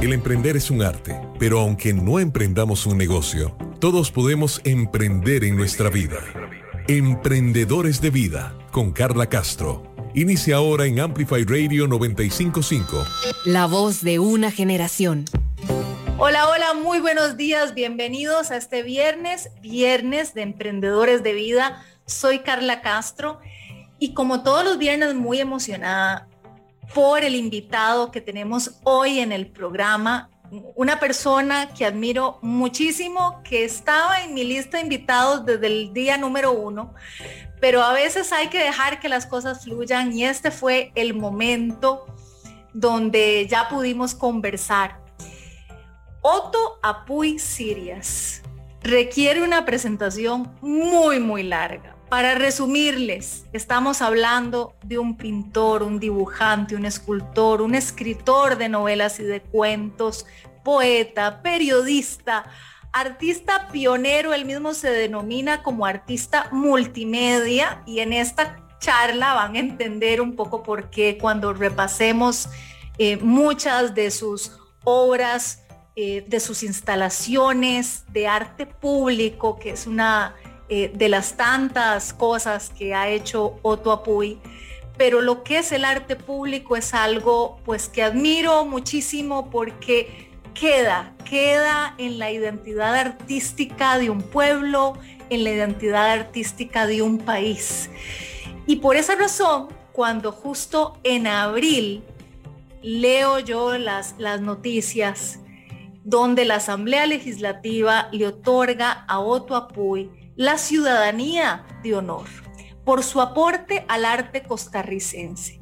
El emprender es un arte, pero aunque no emprendamos un negocio, todos podemos emprender en nuestra vida. Emprendedores de Vida, con Carla Castro. Inicia ahora en Amplify Radio 955. La voz de una generación. Hola, hola, muy buenos días, bienvenidos a este viernes, viernes de Emprendedores de Vida. Soy Carla Castro y como todos los viernes muy emocionada por el invitado que tenemos hoy en el programa, una persona que admiro muchísimo, que estaba en mi lista de invitados desde el día número uno, pero a veces hay que dejar que las cosas fluyan y este fue el momento donde ya pudimos conversar. Otto Apuy Sirias requiere una presentación muy, muy larga para resumirles, estamos hablando de un pintor, un dibujante, un escultor, un escritor de novelas y de cuentos, poeta, periodista, artista pionero, él mismo se denomina como artista multimedia y en esta charla van a entender un poco por qué cuando repasemos eh, muchas de sus obras, eh, de sus instalaciones de arte público, que es una eh, de las tantas cosas que ha hecho Otto Apuy, pero lo que es el arte público es algo pues que admiro muchísimo porque queda, queda en la identidad artística de un pueblo, en la identidad artística de un país. Y por esa razón, cuando justo en abril leo yo las, las noticias donde la Asamblea Legislativa le otorga a Otto Apuy la ciudadanía de honor por su aporte al arte costarricense.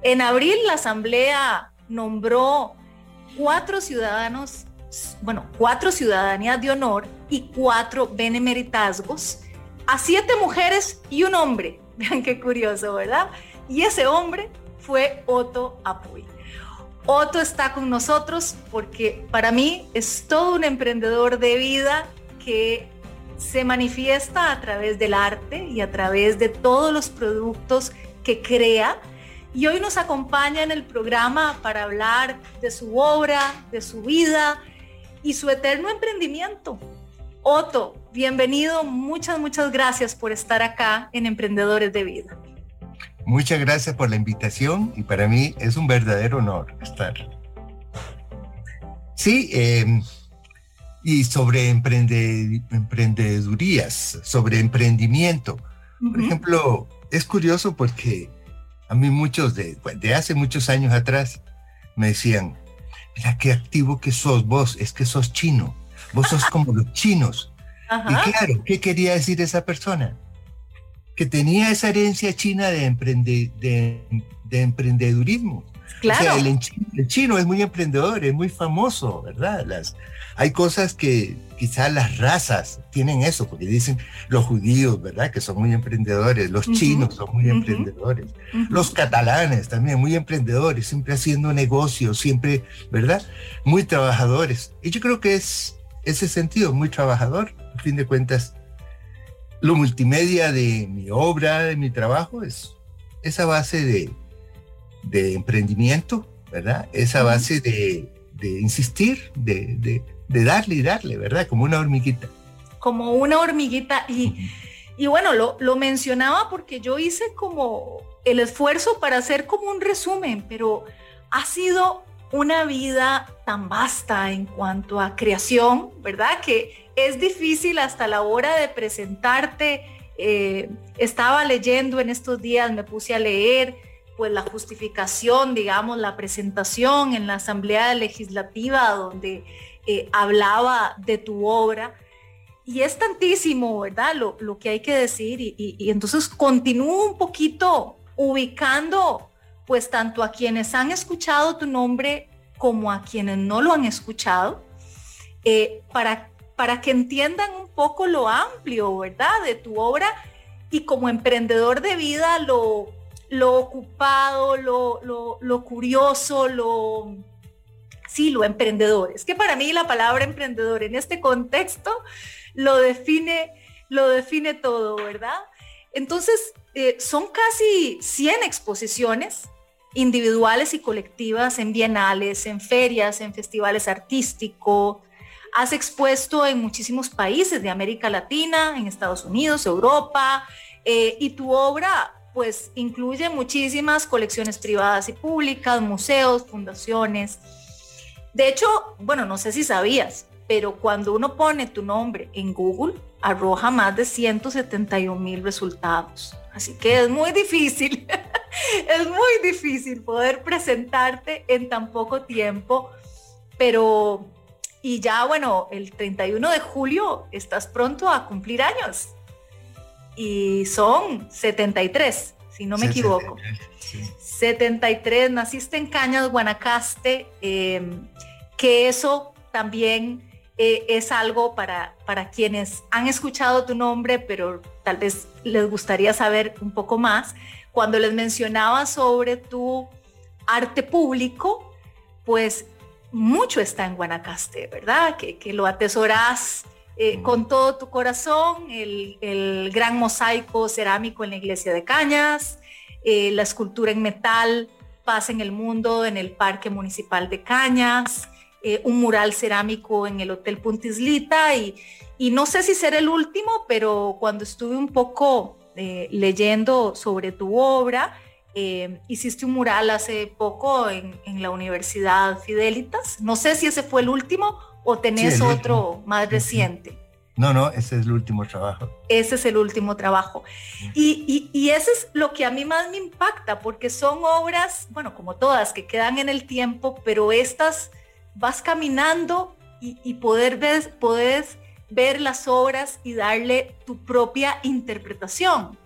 En abril la Asamblea nombró cuatro ciudadanos, bueno, cuatro ciudadanías de honor y cuatro benemeritazgos a siete mujeres y un hombre. Vean qué curioso, ¿verdad? Y ese hombre fue Otto Apuy. Otto está con nosotros porque para mí es todo un emprendedor de vida que se manifiesta a través del arte y a través de todos los productos que crea. Y hoy nos acompaña en el programa para hablar de su obra, de su vida y su eterno emprendimiento. Otto, bienvenido, muchas, muchas gracias por estar acá en Emprendedores de Vida. Muchas gracias por la invitación y para mí es un verdadero honor estar. Sí, eh, y sobre emprende, emprendedurías, sobre emprendimiento. Por ejemplo, es curioso porque a mí muchos de, de hace muchos años atrás me decían, mira qué activo que sos vos, es que sos chino, vos sos como los chinos. Y claro, ¿qué quería decir esa persona? Que tenía esa herencia china de, emprende, de, de emprendedurismo. Claro. el, chino es muy emprendedor, es muy famoso, ¿verdad? Las, hay cosas que quizás las razas tienen eso, porque dicen los judíos, ¿verdad? Que son muy emprendedores, los chinos son muy emprendedores, los catalanes también muy emprendedores, siempre haciendo negocios, siempre, ¿verdad? Muy trabajadores. Y yo creo que es ese sentido, muy trabajador, a fin de cuentas. Lo multimedia de mi obra, de mi trabajo, es esa base de, de emprendimiento, ¿verdad? Esa base de, de insistir, de, de, de darle y darle, ¿verdad? Como una hormiguita. Como una hormiguita. Y, y bueno, lo, lo mencionaba porque yo hice como el esfuerzo para hacer como un resumen, pero ha sido una vida tan vasta en cuanto a creación, ¿verdad? Que es difícil hasta la hora de presentarte. Eh, estaba leyendo en estos días, me puse a leer pues la justificación, digamos, la presentación en la Asamblea Legislativa donde eh, hablaba de tu obra. Y es tantísimo, ¿verdad? Lo, lo que hay que decir. Y, y, entonces continúo un poquito ubicando, pues tanto a quienes han escuchado tu nombre como a quienes no lo han escuchado, eh, para, para que entiendan un poco lo amplio, ¿verdad? De tu obra y como emprendedor de vida, lo, lo ocupado, lo, lo, lo curioso, lo, sí, lo emprendedor. Es que para mí la palabra emprendedor en este contexto lo define, lo define todo, ¿verdad? Entonces, eh, son casi 100 exposiciones individuales y colectivas en bienales, en ferias, en festivales artísticos. Has expuesto en muchísimos países de América Latina, en Estados Unidos, Europa, eh, y tu obra pues incluye muchísimas colecciones privadas y públicas, museos, fundaciones. De hecho, bueno, no sé si sabías, pero cuando uno pone tu nombre en Google, arroja más de 171 mil resultados. Así que es muy difícil, es muy difícil poder presentarte en tan poco tiempo, pero y ya bueno, el 31 de julio estás pronto a cumplir años y son 73, si no me equivoco. 73, naciste en Cañas, Guanacaste, em, que eso también eh, es algo para, para quienes han escuchado tu nombre, pero tal vez les gustaría saber un poco más. Cuando les mencionaba sobre tu arte público, pues mucho está en Guanacaste, ¿verdad? Que, que lo atesoras eh, con todo tu corazón, el, gran mosaico cerámico en la iglesia de Cañas, eh, la escultura en metal Paz en el Mundo en el Parque Municipal de Cañas, eh, un mural cerámico en el Hotel Puntislita y, y, no sé si será el último, pero cuando estuve un poco leyendo sobre tu obra, hiciste un mural hace poco en, en la Universidad Fidelitas. No sé si ese fue el último o tenés otro más reciente? No, no, ese es el último trabajo. Ese es el último trabajo. Y, y, ese es lo que a mí más me impacta, porque son obras, bueno, como todas, que quedan en el tiempo, pero estas vas caminando y, y poder ver, puedes ver las obras y darle tu propia interpretación.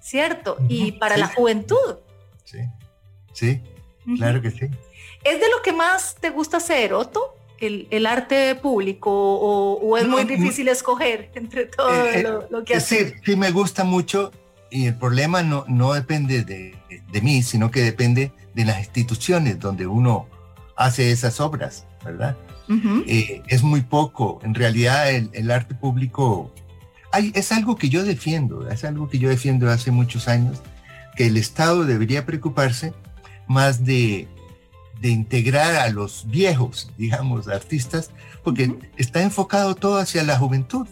¿Cierto? Y para la juventud. Sí, sí, claro que sí. ¿Es de lo que más te gusta hacer, Otto? El, arte público o, es muy difícil escoger entre todo eh, eh, lo, que hace? Sí, sí, me gusta mucho y el problema no, no depende de, de, mí, sino que depende de las instituciones donde uno hace esas obras, ¿verdad? Eh, es muy poco. En realidad el, el arte público hay, es algo que yo defiendo, es algo que yo defiendo hace muchos años, que el Estado debería preocuparse más de de integrar a los viejos, digamos, artistas, porque está enfocado todo hacia la juventud.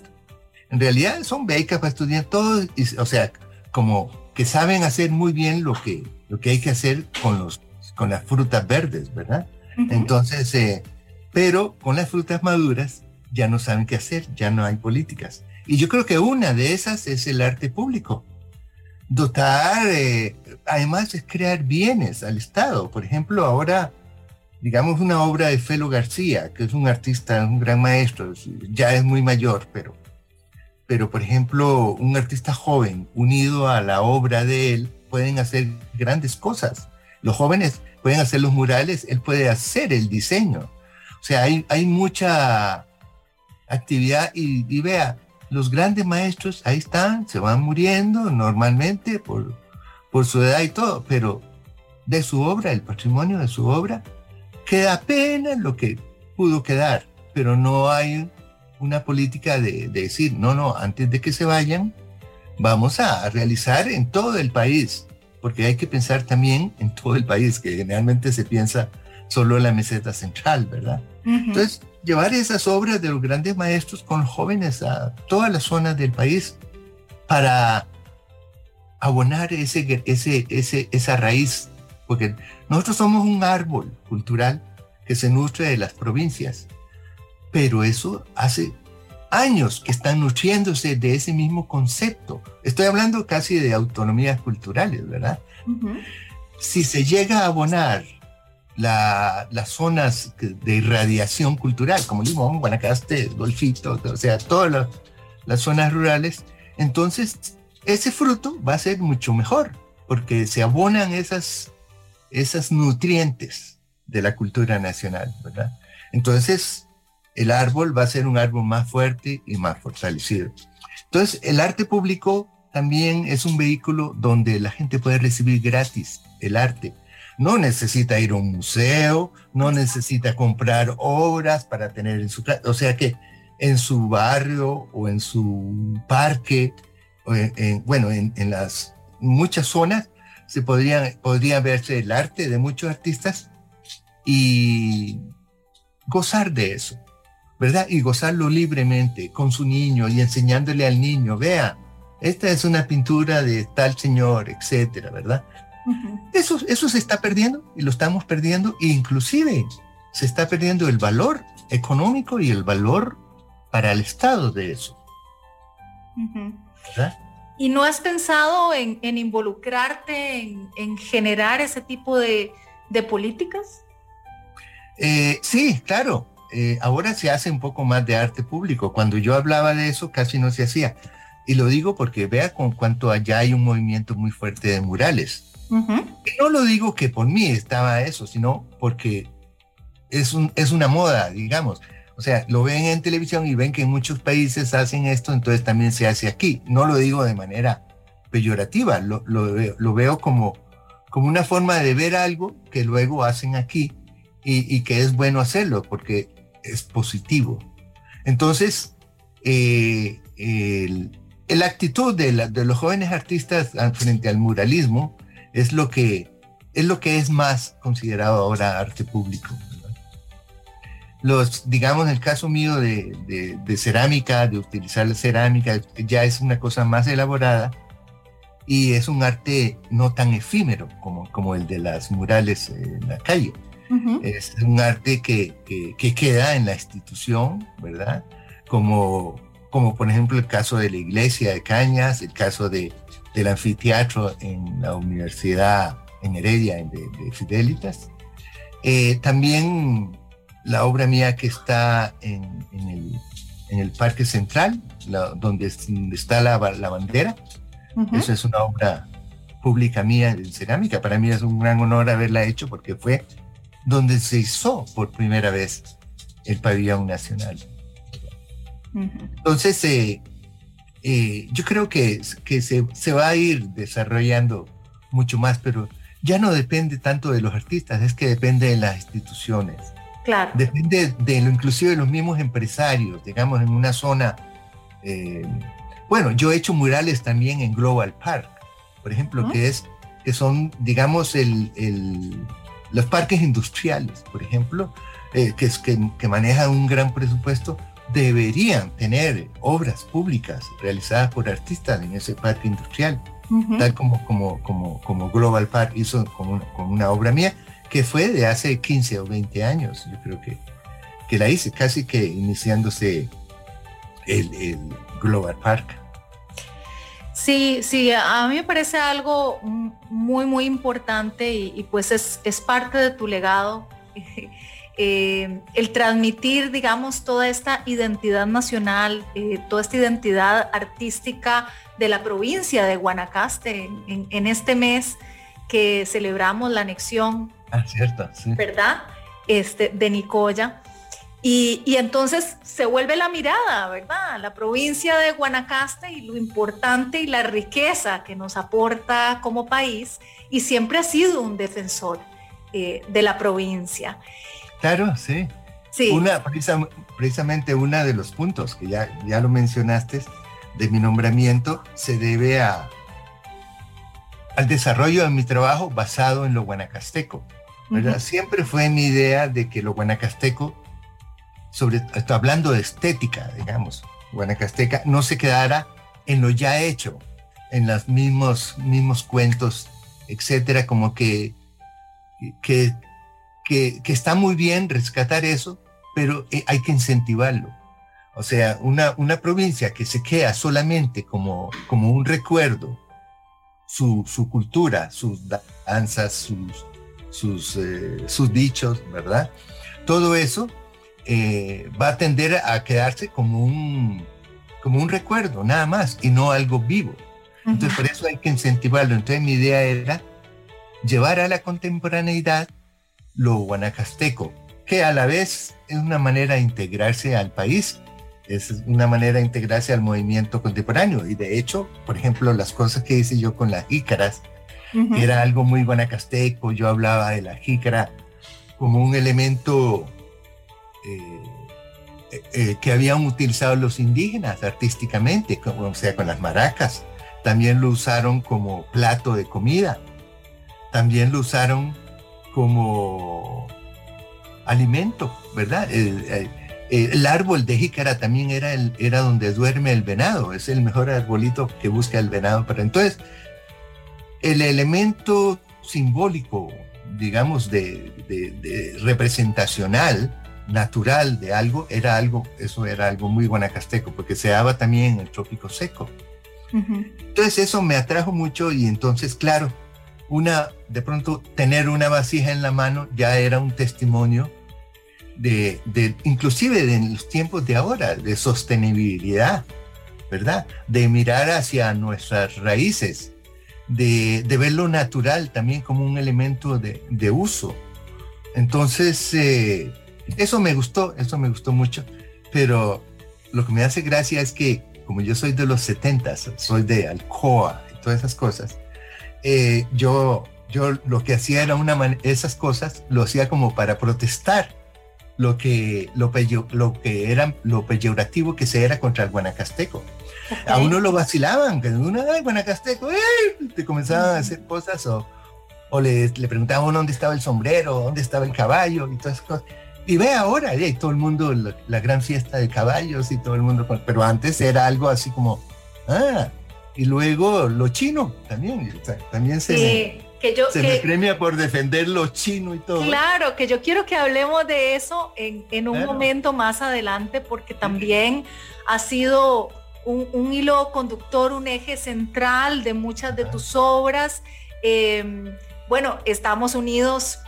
En realidad son becas para estudiar todo, o sea, como que saben hacer muy bien lo que, lo que hay que hacer con, los, con las frutas verdes, ¿verdad? Entonces, eh, pero con las frutas maduras ya no saben qué hacer, ya no hay políticas. Y yo creo que una de esas es el arte público. Dotar, eh, además es crear bienes al Estado. Por ejemplo, ahora digamos, una obra de Felo García, que es un artista, un gran maestro, ya es muy mayor, pero, pero por ejemplo, un artista joven unido a la obra de él pueden hacer grandes cosas. Los jóvenes pueden hacer los murales, él puede hacer el diseño. O sea, hay, hay mucha actividad y, vea, los grandes maestros ahí están, se van muriendo normalmente por, por su edad y todo, pero de su obra, el patrimonio de su obra, queda apenas lo que pudo quedar, pero no hay una política de, decir, no, no, antes de que se vayan, vamos a realizar en todo el país, porque hay que pensar también en todo el país, que generalmente se piensa solo en la meseta central, ¿verdad? Entonces, llevar esas obras de los grandes maestros con jóvenes a todas las zonas del país para abonar ese, ese, ese, esa raíz porque nosotros somos un árbol cultural que se nutre de las provincias, pero eso hace años que están nutriéndose de ese mismo concepto. Estoy hablando casi de autonomías culturales, ¿verdad? Si se llega a abonar las zonas de irradiación cultural, como Limón, Guanacaste, Golfito, o sea, todas las zonas rurales, entonces ese fruto va a ser mucho mejor, porque se abonan esas esas nutrientes de la cultura nacional. Entonces, el árbol va a ser un árbol más fuerte y más fortalecido. Entonces, el arte público también es un vehículo donde la gente puede recibir gratis el arte. No necesita ir a un museo, no necesita comprar obras para tener en su casa. O sea que en su barrio o en su parque, bueno, en, en las muchas zonas, se podría, podría verse el arte de muchos artistas y gozar de eso, ¿verdad? Y gozarlo libremente con su niño y enseñándole al niño, vea, esta es una pintura de tal señor, etcétera, ¿verdad? eso, eso se está perdiendo y lo estamos perdiendo, e inclusive se está perdiendo el valor económico y el valor para el Estado de eso. ¿verdad? ¿Y no has pensado en, involucrarte, en, generar ese tipo de, políticas? Eh, sí, claro. Eh, ahora se hace un poco más de arte público. Cuando yo hablaba de eso, casi no se hacía. Y lo digo porque vea con cuánto allá hay un movimiento muy fuerte de murales. Y no lo digo que por mí estaba eso, sino porque es, un, es una moda, digamos. O sea, lo ven en televisión y ven que en muchos países hacen esto, entonces también se hace aquí. No lo digo de manera peyorativa, lo, lo, veo, como, como una forma de ver algo que luego hacen aquí y, que es bueno hacerlo porque es positivo. Entonces, eh, la actitud de, de, los jóvenes artistas frente al muralismo es lo que es lo que es más considerado ahora arte público los, digamos, el caso mío de, de, cerámica, de utilizar la cerámica, ya es una cosa más elaborada y es un arte no tan efímero como, como el de las murales en la calle. Es un arte que, que, queda en la institución, ¿verdad? Como, como por ejemplo el caso de la iglesia de Cañas, el caso de, del anfiteatro en la universidad en Heredia de, de Fidelitas. Eh, también la obra mía que está en, el, Parque Central, donde, está la, bandera. Esa es una obra pública mía en cerámica. Para mí es un gran honor haberla hecho porque fue donde se hizo por primera vez el pabellón nacional. Entonces, eh, eh, yo creo que, que se, se, va a ir desarrollando mucho más, pero ya no depende tanto de los artistas, es que depende de las instituciones. Claro. Depende de lo inclusive de los mismos empresarios, digamos, en una zona. Eh, bueno, yo he hecho murales también en Global Park, por ejemplo, que es que son, digamos, el, los parques industriales, por ejemplo, eh, que, es, que, que manejan un gran presupuesto, deberían tener obras públicas realizadas por artistas en ese parque industrial, tal como, como, como, como Global Park hizo con con una obra mía que fue de hace 15 o 20 años, yo creo que, que la hice, casi que iniciándose el, Global Park. Sí, sí, a mí me parece algo muy, muy importante y, pues es, es, parte de tu legado. Eh, el transmitir, digamos, toda esta identidad nacional, eh, toda esta identidad artística de la provincia de Guanacaste en este mes que celebramos la anexión Ah, cierto, sí. ¿Verdad? Este, de Nicoya. Y, y, entonces se vuelve la mirada, ¿verdad? La provincia de Guanacaste y lo importante y la riqueza que nos aporta como país y siempre ha sido un defensor eh, de la provincia. Claro, sí. Sí. Una, precisamente uno de los puntos que ya, ya lo mencionaste de mi nombramiento se debe a, al desarrollo de mi trabajo basado en lo guanacasteco. Siempre fue mi idea de que lo guanacasteco, sobre, estoy hablando de estética, digamos, guanacasteca, no se quedara en lo ya hecho, en los mismos, mismos cuentos, etcétera, como que, que, que, está muy bien rescatar eso, pero eh, hay que incentivarlo. O sea, una, una provincia que se queda solamente como, como un recuerdo, su, su cultura, sus danzas, sus, sus, eh, sus dichos, ¿verdad? Todo eso eh, va a tender a quedarse como un, como un recuerdo, nada más, y no algo vivo. Entonces, por eso hay que incentivarlo. Entonces, mi idea era llevar a la contemporaneidad lo guanacasteco, que a la vez es una manera de integrarse al país, es una manera de integrarse al movimiento contemporáneo. Y de hecho, por ejemplo, las cosas que hice yo con las era algo muy guanacasteco, yo hablaba de la jícara como un elemento eh, eh, eh, que habían utilizado los indígenas artísticamente, como, o sea, con las maracas. También lo usaron como plato de comida. también lo usaron como alimento, ¿verdad? El, árbol de jícara también era, el, era donde duerme el venado, es el mejor arbolito que busca el venado. Pero entonces, el elemento simbólico, digamos, de, de representacional, natural de algo, era algo, eso era algo muy guanacasteco, porque se daba también en el trópico seco. Entonces eso me atrajo mucho y entonces, claro, una, de pronto tener una vasija en la mano ya era un testimonio de, de inclusive de los tiempos de ahora, de sostenibilidad, ¿verdad? De mirar hacia nuestras raíces, de, de ver lo natural también como un elemento de, uso. Entonces, eh, eso me gustó, eso me gustó mucho, pero lo que me hace gracia es que como yo soy de los 70, soy de Alcoa y todas esas cosas, eh, yo, yo lo que hacía era una esas cosas, lo hacía como para protestar lo que, lo, lo que era lo peyorativo que se era contra el guanacasteco. A uno lo vacilaban, que uno, ay, guanacasteco, te comenzaban a hacer cosas o, o le, le preguntaban uno dónde estaba el sombrero, dónde estaba el caballo y todas esas cosas. Y ve ahora, y todo el mundo, la, gran fiesta de caballos y todo el mundo, pero antes era algo así como, ah, y luego lo chino también, también se, me, que yo, se me premia por defender lo chino y todo. Claro, que yo quiero que hablemos de eso en, en un momento más adelante, porque también ha sido un, un, hilo conductor, un eje central de muchas de tus obras. Eh, bueno, estamos unidos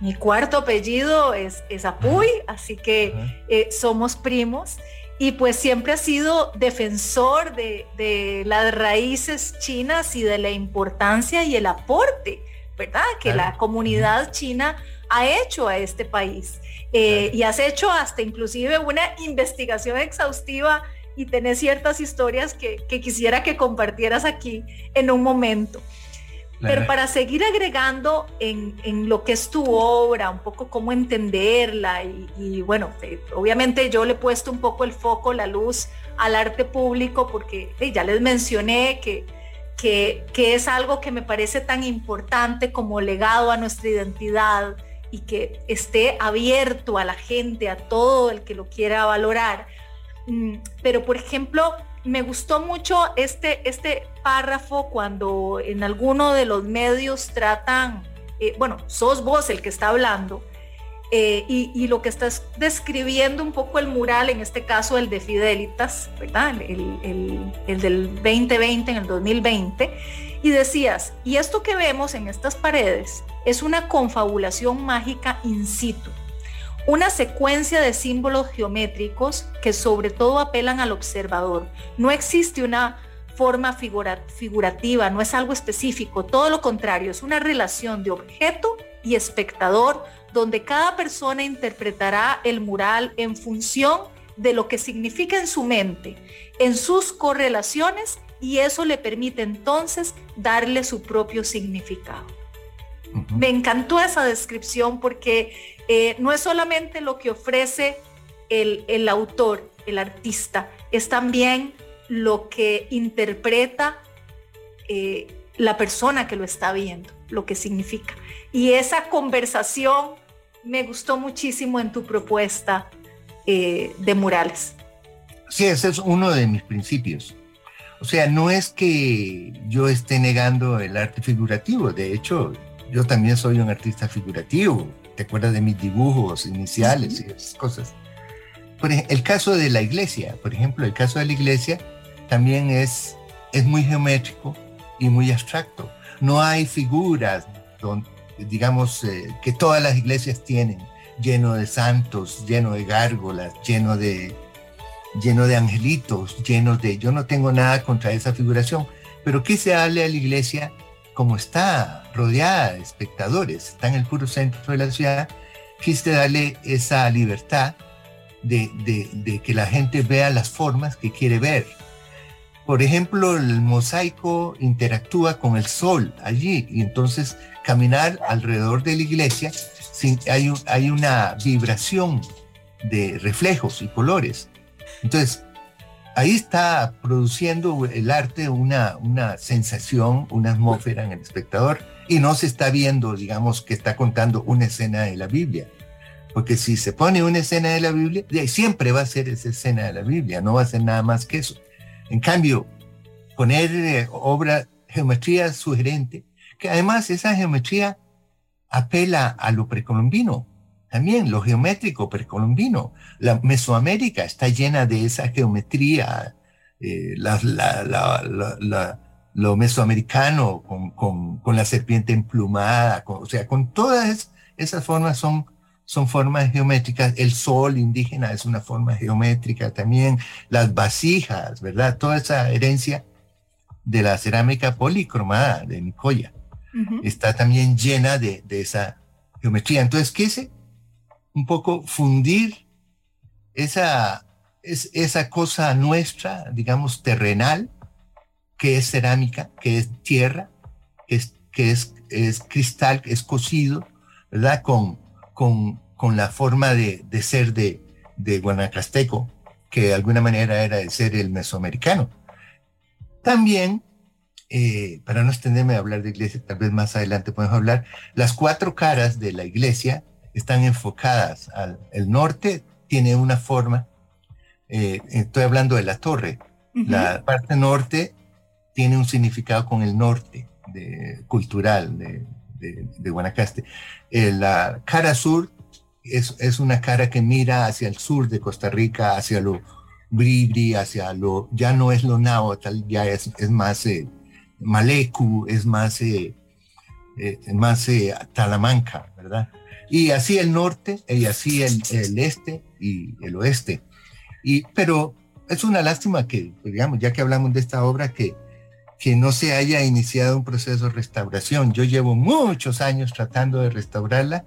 mi, cuarto apellido es, es Apuy, así que eh, somos primos. Y pues siempre ha sido defensor de, las raíces chinas y de la importancia y el aporte, ¿verdad? Que la comunidad china ha hecho a este país. Eh, y has hecho hasta inclusive una investigación exhaustiva y tenés ciertas historias que, que quisiera que compartieras aquí en un momento. Pero para seguir agregando en, en, lo que es tu obra, un poco cómo entenderla y, bueno, eh, obviamente yo le he puesto un poco el foco, la luz al arte público porque ya les mencioné que, que, que es algo que me parece tan importante como legado a nuestra identidad y que esté abierto a la gente, a todo el que lo quiera valorar. Mm, pero por ejemplo, me gustó mucho este, este párrafo cuando en alguno de los medios tratan, eh, bueno, sos vos el que está hablando, eh, y, lo que estás describiendo un poco el mural, en este caso el de Fidelitas, ¿verdad? El, el, el, del 2020 en el 2020, y decías, y esto que vemos en estas paredes es una confabulación mágica in situ una secuencia de símbolos geométricos que sobre todo apelan al observador. No existe una forma figurativa, no es algo específico, todo lo contrario, es una relación de objeto y espectador donde cada persona interpretará el mural en función de lo que significa en su mente, en sus correlaciones y eso le permite entonces darle su propio significado. Me encantó esa descripción porque eh, no es solamente lo que ofrece el, autor, el artista, es también lo que interpreta eh, la persona que lo está viendo, lo que significa. Y esa conversación me gustó muchísimo en tu propuesta eh, de murales. Sí, ese es uno de mis principios. O sea, no es que yo esté negando el arte figurativo, de hecho, yo también soy un artista figurativo, te acuerdas de mis dibujos iniciales y esas cosas. Por el caso de la iglesia, por ejemplo, el caso de la iglesia también es, es muy geométrico y muy abstracto. No hay figuras, digamos, eh, que todas las iglesias tienen, lleno de santos, lleno de gárgolas, lleno de, lleno de angelitos, lleno de... Yo no tengo nada contra esa figuración, pero quise darle a la iglesia como está rodeada de espectadores, está en el puro centro de la ciudad, quise darle esa libertad de, que la gente vea las formas que quiere ver. Por ejemplo, el mosaico interactúa con el sol allí y entonces caminar alrededor de la iglesia hay, hay una vibración de reflejos y colores. Entonces, ahí está produciendo el arte una, una sensación, una atmósfera en el espectador y no se está viendo, digamos, que está contando una escena de la Biblia. Porque si se pone una escena de la Biblia, siempre va a ser esa escena de la Biblia, no va a ser nada más que eso. En cambio, poner eh, obra, geometría sugerente, que además esa geometría apela a lo precolombino, también lo geométrico precolombino. La Mesoamérica está llena de esa geometría, eh, lo mesoamericano con, con, la serpiente emplumada, o sea, con todas esas formas son, son formas geométricas. El sol indígena es una forma geométrica también. Las vasijas, ¿verdad? Toda esa herencia de la cerámica policromada de Nicoya está también llena de, de esa geometría. Entonces, ¿qué es? Un poco fundir esa, es, esa cosa nuestra, digamos, terrenal, que es cerámica, que es tierra, que es, que es, es cristal, que es cocido, ¿verdad? Con, con, con la forma de, de ser de, de Guanacasteco, que de alguna manera era de ser el mesoamericano. También, eh, para no extenderme a hablar de iglesia, tal vez más adelante podemos hablar, las cuatro caras de la iglesia están enfocadas al el norte, tiene una forma, eh, estoy hablando de la torre, la parte norte tiene un significado con el norte de, cultural de, de, Guanacaste. Eh, la cara sur es, es, una cara que mira hacia el sur de Costa Rica, hacia lo bribri, hacia lo, ya no es lo náhuatl, ya es, es más eh, malecu, es más, más talamanca, ¿verdad? Y así el norte, y así el, este y el oeste. Y, pero es una lástima que, pues, digamos, ya que hablamos de esta obra, que, que no se haya iniciado un proceso de restauración. Yo llevo muchos años tratando de restaurarla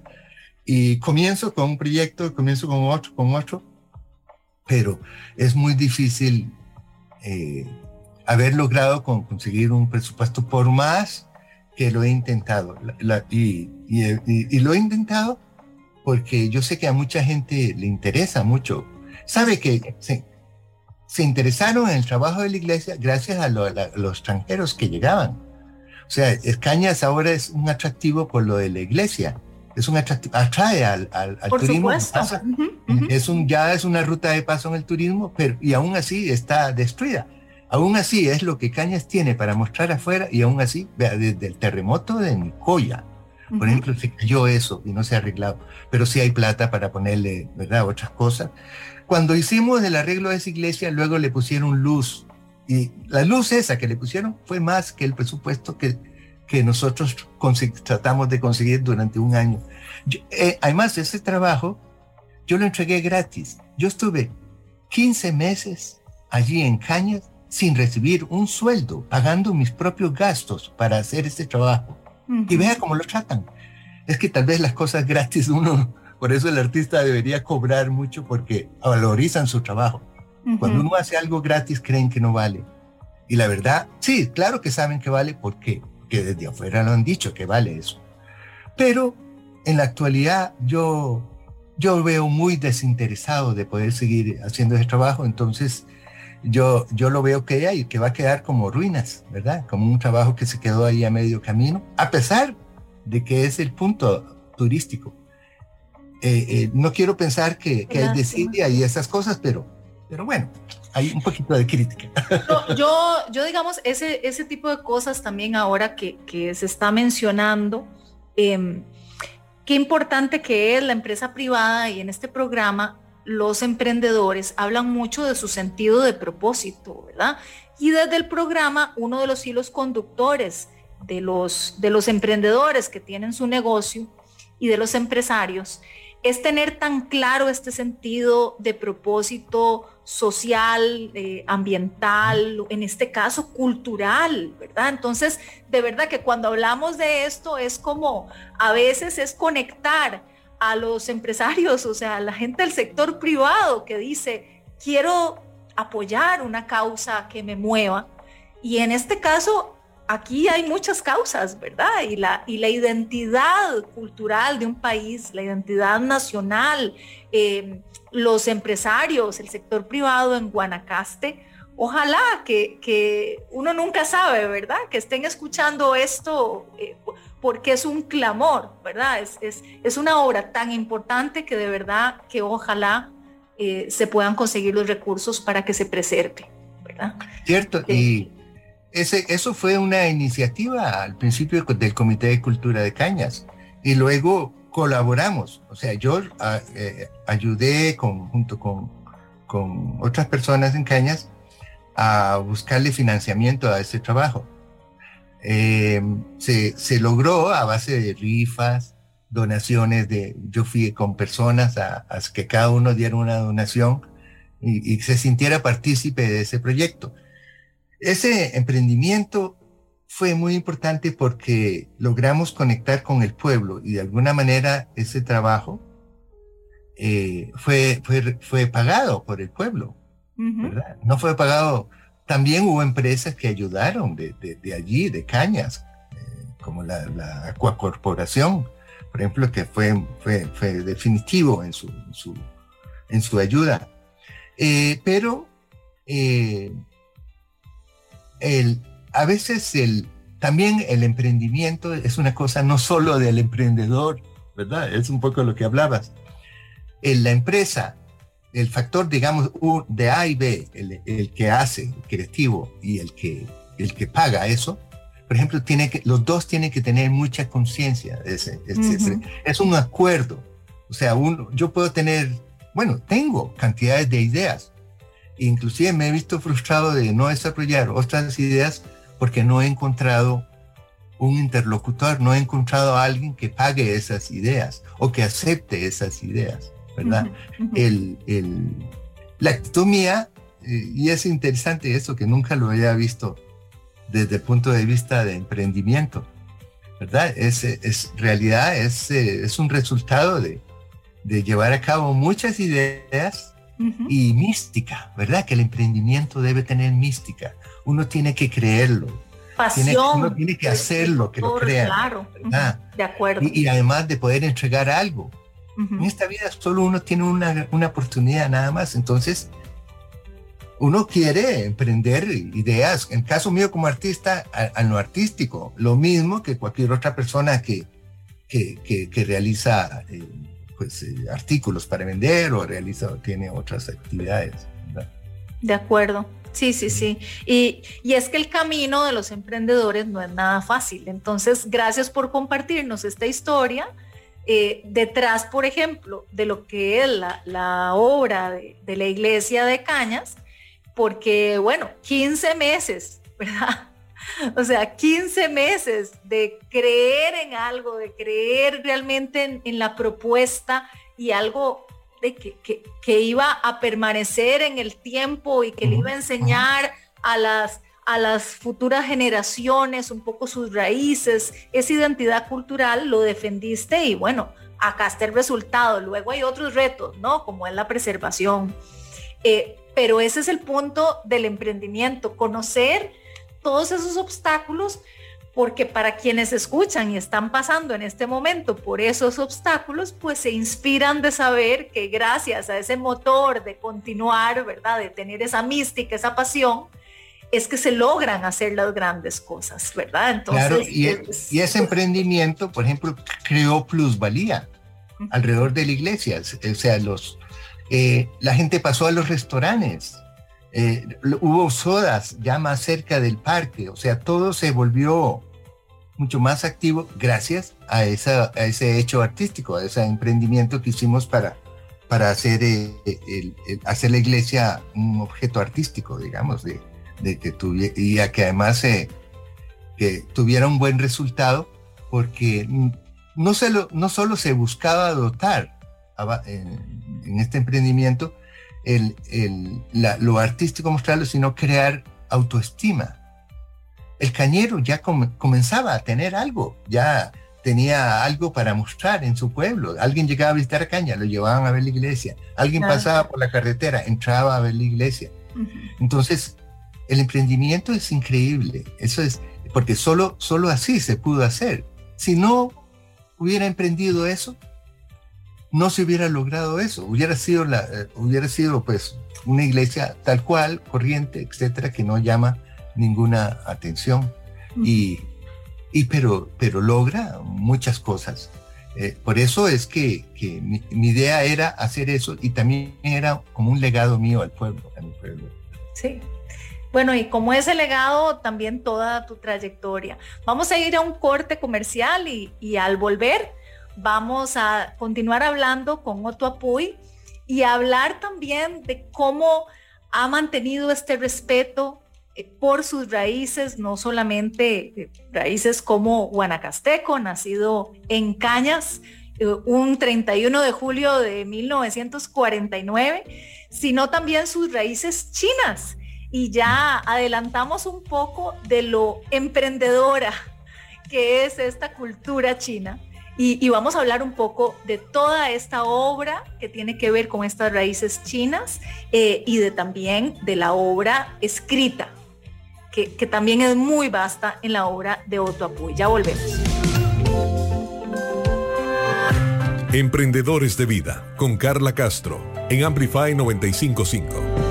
y comienzo con un proyecto, comienzo con otro, con otro, pero es muy difícil eh, haber logrado conseguir un presupuesto por más que lo he intentado. y, y, lo he intentado porque yo sé que a mucha gente le interesa mucho. Sabe que se, se interesaron en el trabajo de la iglesia gracias a, los extranjeros que llegaban. O sea, Escañas ahora es un atractivo por lo de la iglesia. Es un atractivo, atrae al, al, turismo. Es un, ya es una ruta de paso en el turismo, pero y aún así está destruida. Aún así es lo que Cañas tiene para mostrar afuera y aún así, vea, desde el terremoto de Nicoya, por ejemplo, se cayó eso y no se ha arreglado, pero sí hay plata para ponerle, ¿verdad?, otras cosas. Cuando hicimos el arreglo de esa iglesia, luego le pusieron luz y la luz esa que le pusieron fue más que el presupuesto que, que nosotros tratamos de conseguir durante un año. Eh, además, ese trabajo yo lo entregué gratis. Yo estuve 15 meses allí en Cañas sin recibir un sueldo, pagando mis propios gastos para hacer este trabajo. Y vea cómo lo tratan. Es que tal vez las cosas gratis uno, por eso el artista debería cobrar mucho porque valorizan su trabajo. Cuando uno hace algo gratis creen que no vale. Y la verdad, sí, claro que saben que vale porque, porque desde afuera lo han dicho que vale eso. Pero en la actualidad yo, yo veo muy desinteresado de poder seguir haciendo ese trabajo, entonces yo, yo lo veo que hay, que va a quedar como ruinas, ¿verdad? Como un trabajo que se quedó ahí a medio camino, a pesar de que es el punto turístico. Eh, eh, no quiero pensar que, que es desidia y esas cosas, pero, pero bueno, hay un poquito de crítica. yo, yo digamos, ese, ese tipo de cosas también ahora que, que se está mencionando, eh, qué importante que es la empresa privada y en este programa los emprendedores hablan mucho de su sentido de propósito, ¿verdad? Y desde el programa, uno de los hilos conductores de los, de los emprendedores que tienen su negocio y de los empresarios es tener tan claro este sentido de propósito social, eh, ambiental, en este caso cultural, ¿verdad? Entonces, de verdad que cuando hablamos de esto es como a veces es conectar a los empresarios, o sea, a la gente del sector privado que dice, quiero apoyar una causa que me mueva. Y en este caso, aquí hay muchas causas, ¿verdad? Y la, y la identidad cultural de un país, la identidad nacional, eh, los empresarios, el sector privado en Guanacaste, ojalá que, que, uno nunca sabe, ¿verdad? Que estén escuchando esto. Eh, porque es un clamor, ¿verdad? Es, es, es una obra tan importante que de verdad que ojalá eh, se puedan conseguir los recursos para que se preserve, ¿verdad? Cierto, y ese, eso fue una iniciativa al principio del Comité de Cultura de Cañas y luego colaboramos, o sea, yo eh, ayudé con, junto con, con otras personas en Cañas a buscarle financiamiento a ese trabajo. Eh, se, se, logró a base de rifas, donaciones de, yo fui con personas a, a que cada uno diera una donación y, y, se sintiera partícipe de ese proyecto. Ese emprendimiento fue muy importante porque logramos conectar con el pueblo y de alguna manera ese trabajo eh, fue, fue, fue pagado por el pueblo, ¿verdad? No fue pagado también hubo empresas que ayudaron de, de, allí, de Cañas, eh, como la, la Acuacorporación, por ejemplo, que fue, fue, fue definitivo en su, en su, en su ayuda. Eh, pero eh, el, a veces el, también el emprendimiento es una cosa no solo del emprendedor, ¿verdad? Es un poco lo que hablabas. En la empresa el factor, digamos, de A y B, el, que hace, el creativo y el que, el que paga eso, por ejemplo, tiene que, los dos tienen que tener mucha conciencia. Ese, Es un acuerdo. O sea, uno, yo puedo tener, bueno, tengo cantidades de ideas. Inclusive me he visto frustrado de no desarrollar otras ideas porque no he encontrado un interlocutor, no he encontrado a alguien que pague esas ideas o que acepte esas ideas. ¿Verdad? el, el, la actitud mía, eh, y es interesante eso que nunca lo había visto desde el punto de vista de emprendimiento, ¿verdad? Es, es realidad, es, eh, es un resultado de, de llevar a cabo muchas ideas y mística, ¿verdad? Que el emprendimiento debe tener mística. Uno tiene que creerlo. Pasión. Tiene, uno tiene que hacerlo, que lo crea. Claro. De acuerdo. Y, y, además de poder entregar algo. En esta vida solo uno tiene una, una, oportunidad nada más. Entonces, uno quiere emprender ideas. En caso mío como artista, a, lo artístico, lo mismo que cualquier otra persona que, que, que, realiza eh, pues, eh, artículos para vender o realiza tiene otras actividades. De acuerdo. Sí, sí, sí. Y, y, es que el camino de los emprendedores no es nada fácil. Entonces, gracias por compartirnos esta historia eh, detrás, por ejemplo, de lo que es la, obra de, la iglesia de Cañas, porque, bueno, 15 meses, ¿verdad? O sea, 15 meses de creer en algo, de creer realmente en, la propuesta y algo de que, que, iba a permanecer en el tiempo y que le iba a enseñar a las a las futuras generaciones, un poco sus raíces, esa identidad cultural, lo defendiste y bueno, acá está el resultado. Luego hay otros retos, ¿no? Como es la preservación. Eh, pero ese es el punto del emprendimiento, conocer todos esos obstáculos, porque para quienes escuchan y están pasando en este momento por esos obstáculos, pues se inspiran de saber que gracias a ese motor de continuar, ¿verdad? De tener esa mística, esa pasión, es que se logran hacer las grandes cosas, ¿verdad? Entonces, claro, y, e, y ese emprendimiento, por ejemplo, creó plusvalía alrededor de la iglesia. O sea, los, eh, la gente pasó a los restaurantes, eh, hubo sodas ya más cerca del parque, o sea, todo se volvió mucho más activo gracias a, esa, a ese hecho artístico, a ese emprendimiento que hicimos para, para hacer, eh, hacer la iglesia un objeto artístico, digamos, de, de que tuviera, y a que además que tuviera un buen resultado, porque no, se no solo se buscaba dotar en, este emprendimiento el, el, lo artístico mostrarlo, sino crear autoestima. El cañero ya comenzaba a tener algo, ya tenía algo para mostrar en su pueblo. Alguien llegaba a visitar a Caña, lo llevaban a ver la iglesia. Alguien pasaba por la carretera, entraba a ver la iglesia. Entonces, el emprendimiento es increíble, eso es, porque solo, solo así se pudo hacer. Si no hubiera emprendido eso, no se hubiera logrado eso. Hubiera sido, la, eh, hubiera sido pues una iglesia tal cual, corriente, etcétera, que no llama ninguna atención. Y, y pero, pero logra muchas cosas. Eh, por eso es que, mi, idea era hacer eso y también era como un legado mío al pueblo, a mi pueblo. Sí. Bueno, y como ese legado, también toda tu trayectoria. Vamos a ir a un corte comercial y, y al volver vamos a continuar hablando con Otto Apuy y hablar también de cómo ha mantenido este respeto eh, por sus raíces, no solamente eh, raíces como guanacasteco, nacido en Cañas, eh, un 31 de julio de 1949, sino también sus raíces chinas. Y ya adelantamos un poco de lo emprendedora que es esta cultura china y, vamos a hablar un poco de toda esta obra que tiene que ver con estas raíces chinas eh, y de también de la obra escrita, que, también es muy vasta en la obra de Otto Apuy. Ya volvemos. Emprendedores de Vida con Carla Castro en Amplify 955.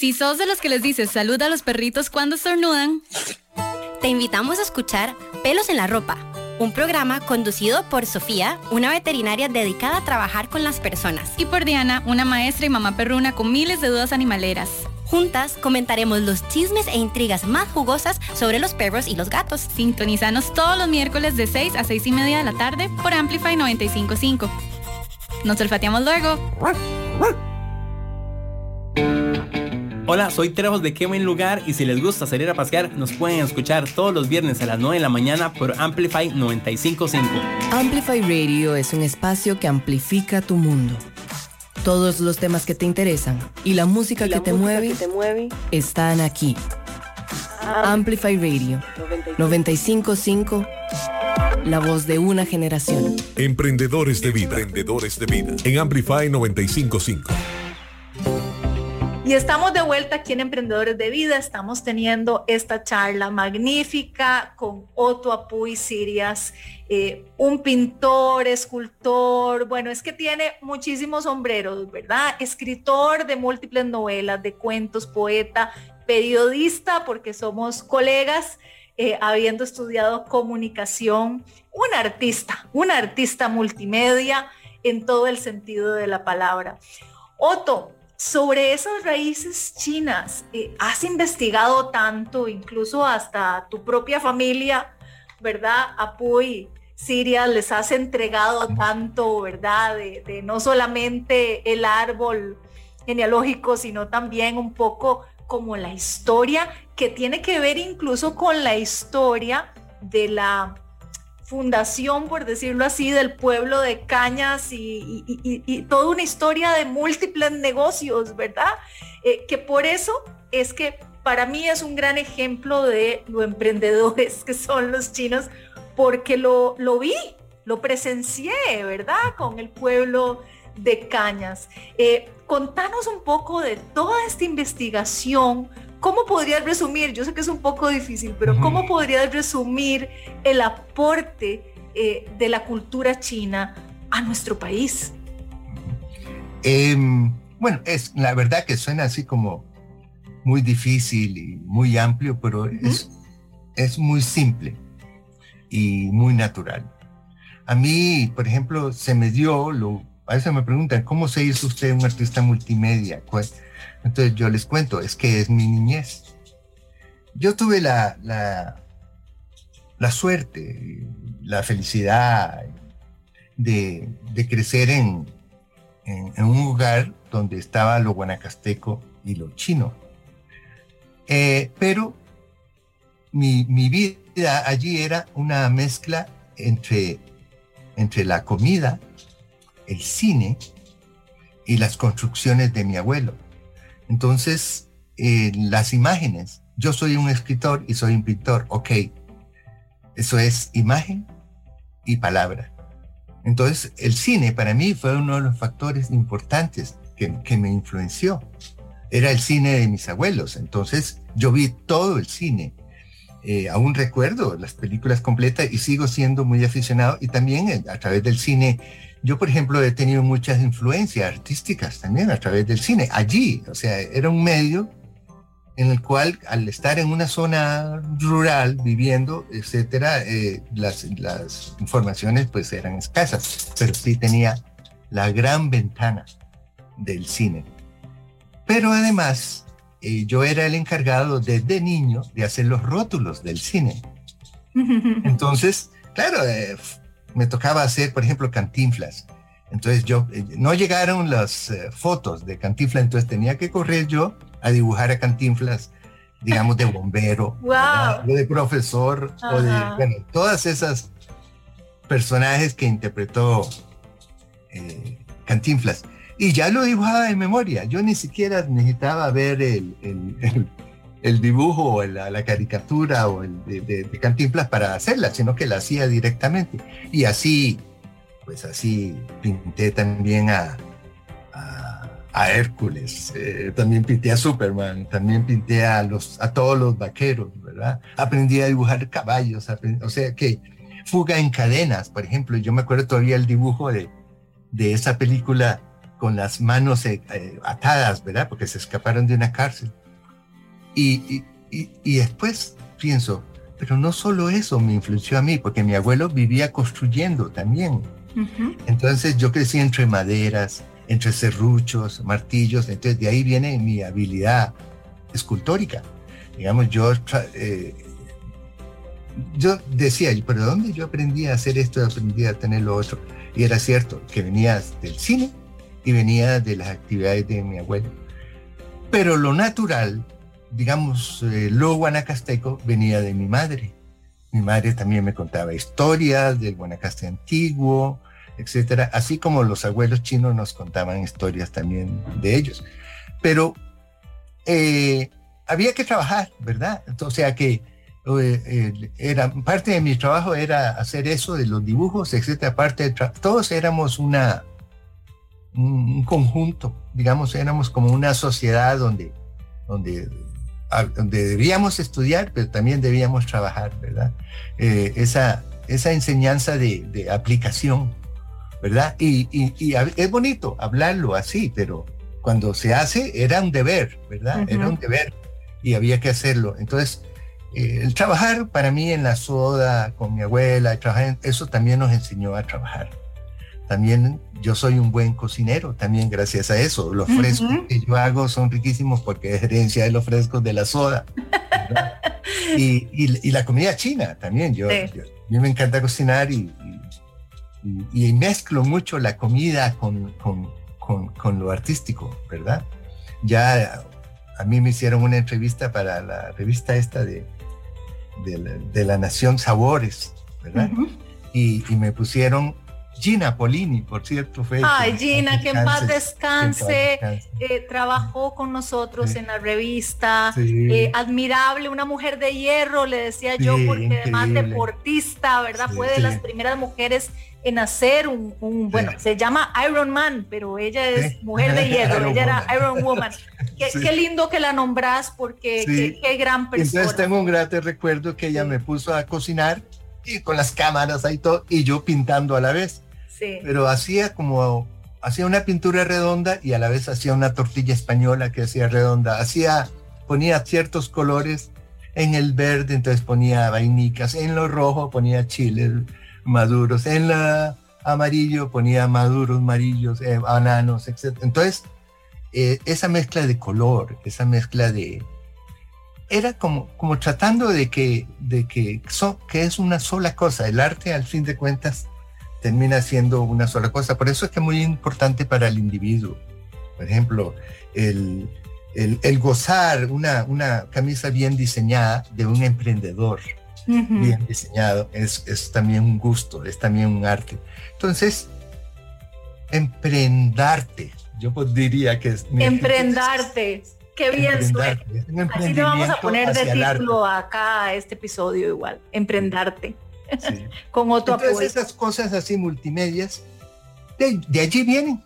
Si sos de los que les dices salud a los perritos cuando estornudan, te invitamos a escuchar Pelos en la Ropa, un programa conducido por Sofía, una veterinaria dedicada a trabajar con las personas. Y por Diana, una maestra y mamá perruna con miles de dudas animaleras. Juntas comentaremos los chismes e intrigas más jugosas sobre los perros y los gatos. Sintonizanos todos los miércoles de 6 a 6 y media de la tarde por Amplify 955. Nos olfateamos luego. Hola, soy Trejos de Qué Buen Lugar y si les gusta salir a pasear, nos pueden escuchar todos los viernes a las 9 de la mañana por Amplify 955. Amplify Radio es un espacio que amplifica tu mundo. Todos los temas que te interesan y la música, que, te mueve, están aquí. Amplify Radio 955 la voz de una generación. Emprendedores de vida. Emprendedores de vida. En Amplify 955. Y estamos de vuelta aquí en Emprendedores de Vida. Estamos teniendo esta charla magnífica con Otto Apuy Sirias, eh, un pintor, escultor, bueno, es que tiene muchísimos sombreros, ¿verdad? Escritor de múltiples novelas, de cuentos, poeta, periodista, porque somos colegas, eh, habiendo estudiado comunicación, un artista, un artista multimedia en todo el sentido de la palabra. Otto, sobre esas raíces chinas, eh, has investigado tanto, incluso hasta tu propia familia, ¿verdad? Apuy, Siria, les has entregado tanto, ¿verdad? De, no solamente el árbol genealógico, sino también un poco como la historia que tiene que ver incluso con la historia de la fundación, por decirlo así, del pueblo de Cañas y, toda una historia de múltiples negocios, ¿verdad? Eh, que por eso es que para mí es un gran ejemplo de lo emprendedores que son los chinos, porque lo, lo vi, lo presencié, ¿verdad? Con el pueblo de Cañas. Eh, contanos un poco de toda esta investigación, ¿Cómo podrías resumir? Yo sé que es un poco difícil, pero ¿cómo podrías resumir el aporte eh, de la cultura china a nuestro país? Em, bueno, es la verdad que suena así como muy difícil y muy amplio, pero es, es muy simple y muy natural. A mí, por ejemplo, se me dio, lo, a veces me preguntan, ¿cómo se hizo usted un artista multimedia? Pues, entonces yo les cuento, es que es mi niñez. Yo tuve la, la, suerte, la felicidad de, crecer en, un lugar donde estaba lo guanacasteco y lo chino. Eh, pero mi, vida allí era una mezcla entre, entre la comida, el cine y las construcciones de mi abuelo. Entonces, eh, las imágenes, yo soy un escritor y soy un pintor, ok, Eso es imagen y palabra. Entonces, el cine para mí fue uno de los factores importantes que, me influenció. Era el cine de mis abuelos. Entonces, yo vi todo el cine. Eh, aún recuerdo las películas completas y sigo siendo muy aficionado. Y también eh, a través del cine, yo, por ejemplo, he tenido muchas influencias artísticas también a través del cine. Allí, o sea, era un medio en el cual al estar en una zona rural viviendo, etcétera, eh, las, las, informaciones pues eran escasas, pero sí tenía la gran ventana del cine. Pero además, eh, yo era el encargado desde niño de hacer los rótulos del cine. Entonces, claro, eh, me tocaba hacer, por ejemplo, cantinflas. Entonces yo, no llegaron las fotos de cantinflas, entonces tenía que correr yo a dibujar a Cantinflas, digamos, de bombero, o de profesor, o de, bueno, todas esas personajes que interpretó eh, Cantinflas. Y ya lo dibujaba de memoria. Yo ni siquiera necesitaba ver el, el, dibujo o la, caricatura o el de, de, para hacerla, sino que la hacía directamente. Y así, pues así pinté también a, a Hércules, eh, también pinté a Superman, también pinté a, los, a todos los vaqueros, ¿verdad? Aprendí a dibujar caballos, o sea que fuga en cadenas, por ejemplo, yo me acuerdo todavía el dibujo de, de esa película con las manos eh, eh, atadas, ¿verdad? Porque se escaparon de una cárcel. Y, y, y, después pienso, pero no solo eso me influenció a mí, porque mi abuelo vivía construyendo también. Entonces yo crecí entre maderas, entre serruchos, martillos, entonces de ahí viene mi habilidad escultórica. Digamos, yo, eh, yo decía, ¿pero dónde yo aprendí a hacer esto, aprendí a tener lo otro? Y era cierto, que venía del cine y venía de las actividades de mi abuelo. Pero lo natural, digamos, eh, lo guanacasteco venía de mi madre. Mi madre también me contaba historias del Guanacaste antiguo, etcétera, así como los abuelos chinos nos contaban historias también de ellos. Pero eh, había que trabajar, ¿verdad? O sea que eh, era, parte de mi trabajo era hacer eso de los dibujos, etcétera. Parte todos éramos una, un, conjunto, digamos, éramos como una sociedad donde, donde, donde debíamos estudiar, pero también debíamos trabajar, ¿verdad? Eh, esa, esa enseñanza de, de aplicación ¿verdad? Y, es bonito hablarlo así, pero cuando se hace era un deber, ¿verdad? Era un deber y había que hacerlo. Entonces, eh, el trabajar para mí en la soda, con mi abuela, trabajar, eso también nos enseñó a trabajar. También yo soy un buen cocinero, también gracias a eso. Los frescos que yo hago son riquísimos porque es herencia de los frescos de la soda. y, la comida china también. Yo, a mí me encanta cocinar y, y, mezclo mucho la comida con, con, lo artístico, ¿verdad? Ya a mí me hicieron una entrevista para la revista esta de, de, la, Nación Sabores, ¿verdad? y, me pusieron Gina Polini, por cierto, fue. Ay, Gina, que en paz descanse. Eh, trabajó con nosotros en la revista. Eh, admirable, una mujer de hierro, le decía yo, porque además deportista, ¿verdad? fue de las primeras mujeres en hacer un, bueno, se llama Iron Man, pero ella es mujer de hierro, ella era Iron Woman. Qué, lindo que la nombras porque qué, gran persona. Entonces tengo un grato recuerdo que ella me puso a cocinar y con las cámaras ahí todo y yo pintando a la vez. Pero hacía como hacía una pintura redonda y a la vez hacía una tortilla española que hacía redonda. Hacía ponía ciertos colores en el verde, entonces ponía vainicas, en lo rojo ponía chile maduros. En la amarillo ponía maduros, amarillos, eh, bananos, etc. Entonces, eh, esa mezcla de color, esa mezcla de... Era como, como tratando de que, de que, que es una sola cosa. El arte, al fin de cuentas, termina siendo una sola cosa. Por eso es que es muy importante para el individuo. Por ejemplo, el, el, el gozar una, una camisa bien diseñada de un emprendedor bien diseñado, es, es, también un gusto, es también un arte. Entonces, emprendarte, yo pues diría que es... Emprendarte. Qué bien, Así le vamos a poner de título acá a este episodio igual, emprendarte. Con otro Entonces esas cosas así multimedias, de, allí vienen,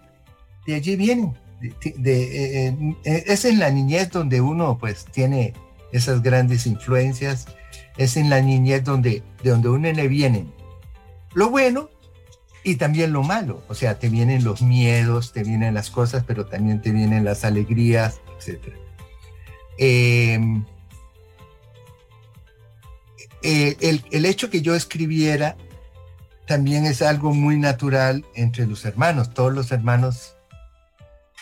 de allí vienen. De, eh, eh, es en la niñez donde uno pues tiene esas grandes influencias, es en la niñez donde, de donde uno le vienen lo bueno y también lo malo. O sea, te vienen los miedos, te vienen las cosas, pero también te vienen las alegrías, etc. eh, el, hecho que yo escribiera también es algo muy natural entre los hermanos. Todos los hermanos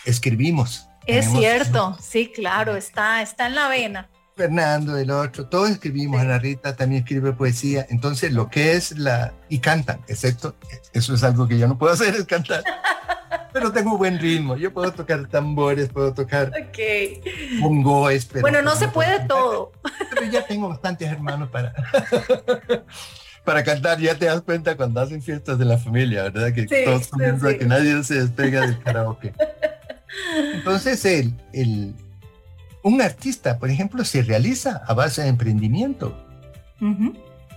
escribimos. Es cierto, sí, claro, está, está en la vena. Fernando, el otro, todos escribimos, Ana Rita también escribe poesía, entonces lo que es la... y cantan, excepto, eso es algo que yo no puedo hacer, es cantar, pero tengo buen ritmo, yo puedo tocar tambores, puedo tocar okay. bongoes, pero... Bueno, no se puede todo. Pero ya tengo bastantes hermanos para... para cantar, ya te das cuenta cuando hacen fiestas de la familia, ¿verdad? Que todos comienzan que nadie se despega del karaoke. Entonces, el, el, un artista, por ejemplo, se realiza a base de emprendimiento.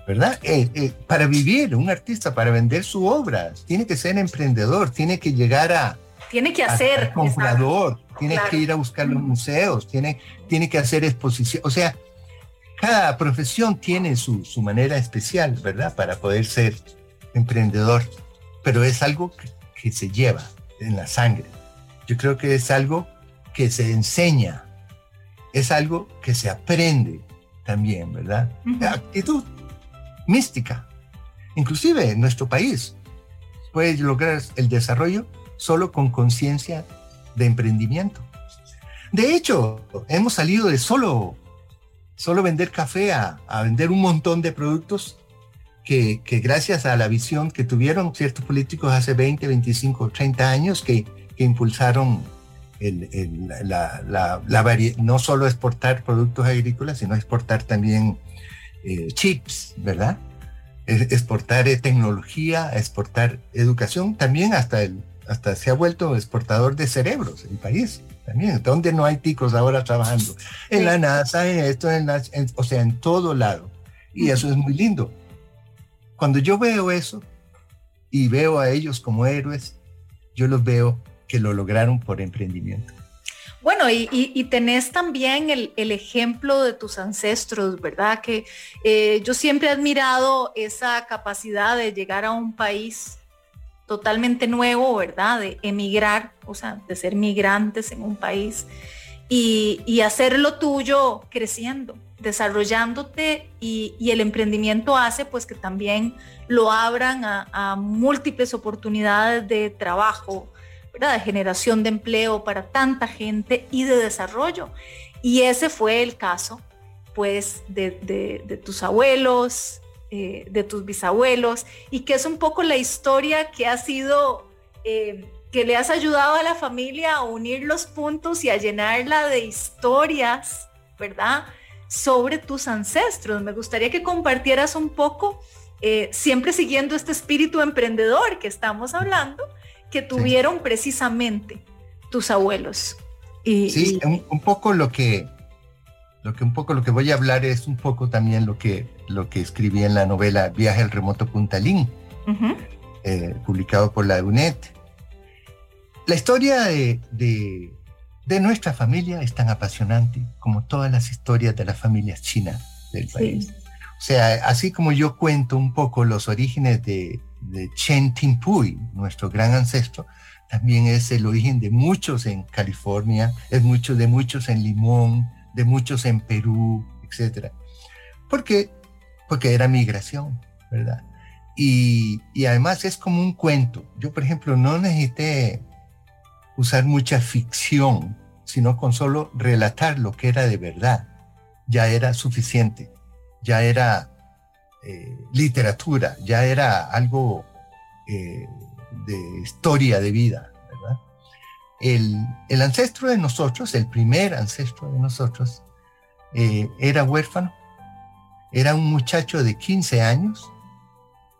¿Verdad? Eh, eh, para vivir, un artista, para vender su obra, tiene que ser emprendedor, tiene que llegar a... Tiene que hacer... comprador, tiene que ir a buscar los museos, tiene, tiene que hacer exposición. O sea, cada profesión tiene su, su manera especial, ¿verdad? Para poder ser emprendedor. Pero es algo que se lleva en la sangre. Yo creo que es algo que se enseña es algo que se aprende también, ¿verdad? Actitud mística. Inclusive en nuestro país puede lograr el desarrollo solo con conciencia de emprendimiento. De hecho, hemos salido de solo, solo vender café a, vender un montón de productos que, que, gracias a la visión que tuvieron ciertos políticos hace 20, 25, 30 años que, que impulsaron la, no solo exportar productos agrícolas, sino exportar también eh, chips, ¿verdad? exportar eh, tecnología, exportar educación, también hasta, el, hasta se ha vuelto exportador de cerebros el país, también, donde no hay ticos ahora trabajando, en la NASA, en esto, en, o sea, en todo lado. Y eso es muy lindo. Cuando yo veo eso y veo a ellos como héroes, yo los veo que lo lograron por emprendimiento. Bueno, y, tenés también el, ejemplo de tus ancestros, ¿verdad? Que eh, yo siempre he admirado esa capacidad de llegar a un país totalmente nuevo, ¿verdad? De emigrar, o sea, de ser migrantes en un país y, y hacer lo tuyo creciendo, desarrollándote y, el emprendimiento hace pues que también lo abran a múltiples oportunidades de trabajo, de generación de empleo para tanta gente y de desarrollo. Y ese fue el caso, pues, de, tus abuelos, eh, de tus bisabuelos, y que es un poco la historia que ha sido, eh, que le has ayudado a la familia a unir los puntos y a llenarla de historias, ¿verdad? Sobre tus ancestros. Me gustaría que compartieras un poco, eh, siempre siguiendo este espíritu emprendedor que estamos hablando, que tuvieron precisamente tus abuelos. Y, sí, Un, poco lo que, lo que un poco lo que voy a hablar es un poco también lo que, lo que escribí en la novela Viaje al remoto Puntalín, eh, publicado por la UNED. La historia de, de, nuestra familia es tan apasionante como todas las historias de las familias chinas del país. O sea, así como yo cuento un poco los orígenes de, de Chen Timpui, nuestro gran ancestro, también es el origen de muchos en California, es mucho de muchos en Limón, de muchos en Perú, etc. ¿Por qué? Porque era migración, ¿verdad? Y, y además es como un cuento. Yo, por ejemplo, no necesité usar mucha ficción, sino con solo relatar lo que era de verdad. Ya era suficiente, ya era eh, literatura, ya era algo eh, de historia de vida, ¿verdad? El, ancestro de nosotros, el primer ancestro de nosotros, eh, era huérfano, era un muchacho de 15 años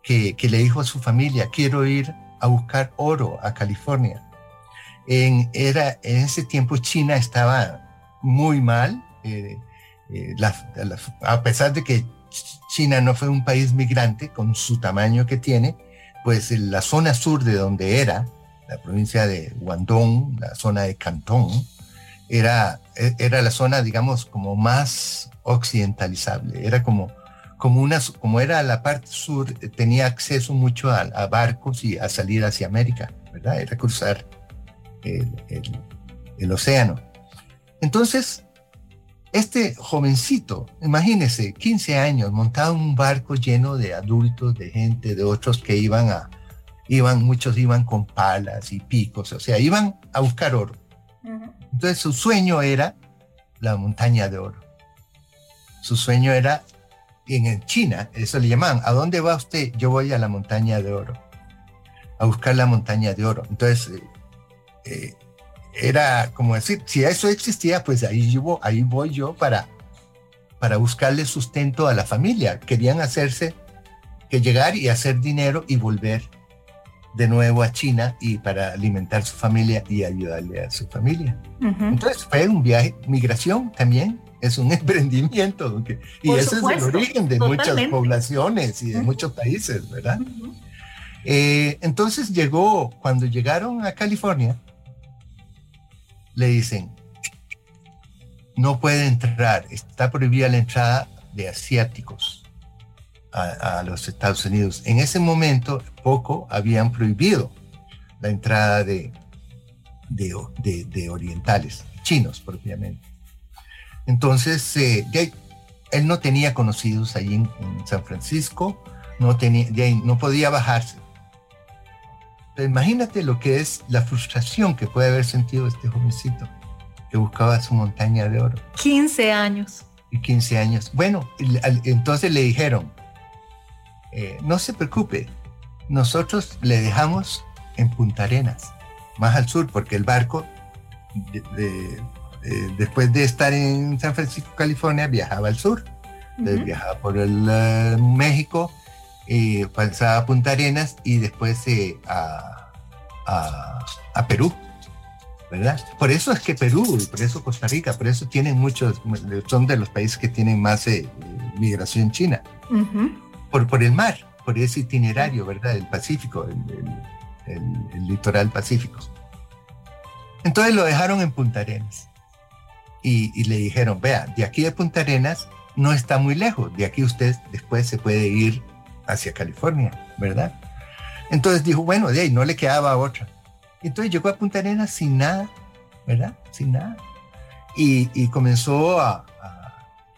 que, le dijo a su familia, quiero ir a buscar oro a California. En, era, en ese tiempo China estaba muy mal. A pesar de que China no fue un país migrante con su tamaño que tiene, pues la zona sur de donde era, la provincia de Guangdong, la zona de Cantón, era, era la zona, digamos, como más occidentalizable. Era como, como, una, como era la parte sur, tenía acceso mucho a, barcos y a salir hacia América, ¿verdad? Era cruzar el, el océano. Entonces, este jovencito, imagínese, 15 años, montado en un barco lleno de adultos, de gente, de otros que iban a, iban, muchos iban con palas y picos, o sea, iban a buscar oro. Entonces su sueño era la montaña de oro. Su sueño era, en China, eso le llamaban, ¿a dónde va usted? Yo voy a la montaña de oro, a buscar la montaña de oro. Entonces, eh, eh, era como decir, si eso existía, pues ahí, yo, ahí voy yo para, para buscarle sustento a la familia. Querían hacerse, que llegar y hacer dinero y volver de nuevo a China y para alimentar su familia y ayudarle a su familia. Entonces fue un viaje, migración también, es un emprendimiento. y ese es el origen de muchas poblaciones y de muchos países, ¿verdad? Eh, entonces llegó, cuando llegaron a California, le dicen, no puede entrar, está prohibida la entrada de asiáticos a, los Estados Unidos. En ese momento, poco habían prohibido la entrada de, de, orientales, chinos propiamente. Entonces, eh, él no tenía conocidos allí en, San Francisco, no, tenía, no podía bajarse imagínate lo que es la frustración que puede haber sentido este jovencito que buscaba su montaña de oro. 15 años. Y 15 años. Bueno, entonces le dijeron, eh, no se preocupe, nosotros le dejamos en Punta Arenas, más al sur, porque el barco, después de estar en San Francisco, California, viajaba al sur. viajaba por el eh, México, eh, pasaba a Punta Arenas y después eh, a, a, Perú, ¿verdad? Por eso es que Perú, por eso Costa Rica, por eso tienen muchos, son de los países que tienen más eh, migración china, por, por el mar, por ese itinerario, ¿verdad? El Pacífico, el, litoral Pacífico. Entonces lo dejaron en Punta Arenas y, y le dijeron, vea, de aquí a Punta Arenas no está muy lejos, de aquí usted después se puede ir hacia California, ¿verdad? Entonces dijo, bueno, de ahí no le quedaba otra. Entonces llegó a Punta Arenas sin nada, ¿verdad? Sin nada. Y, comenzó a,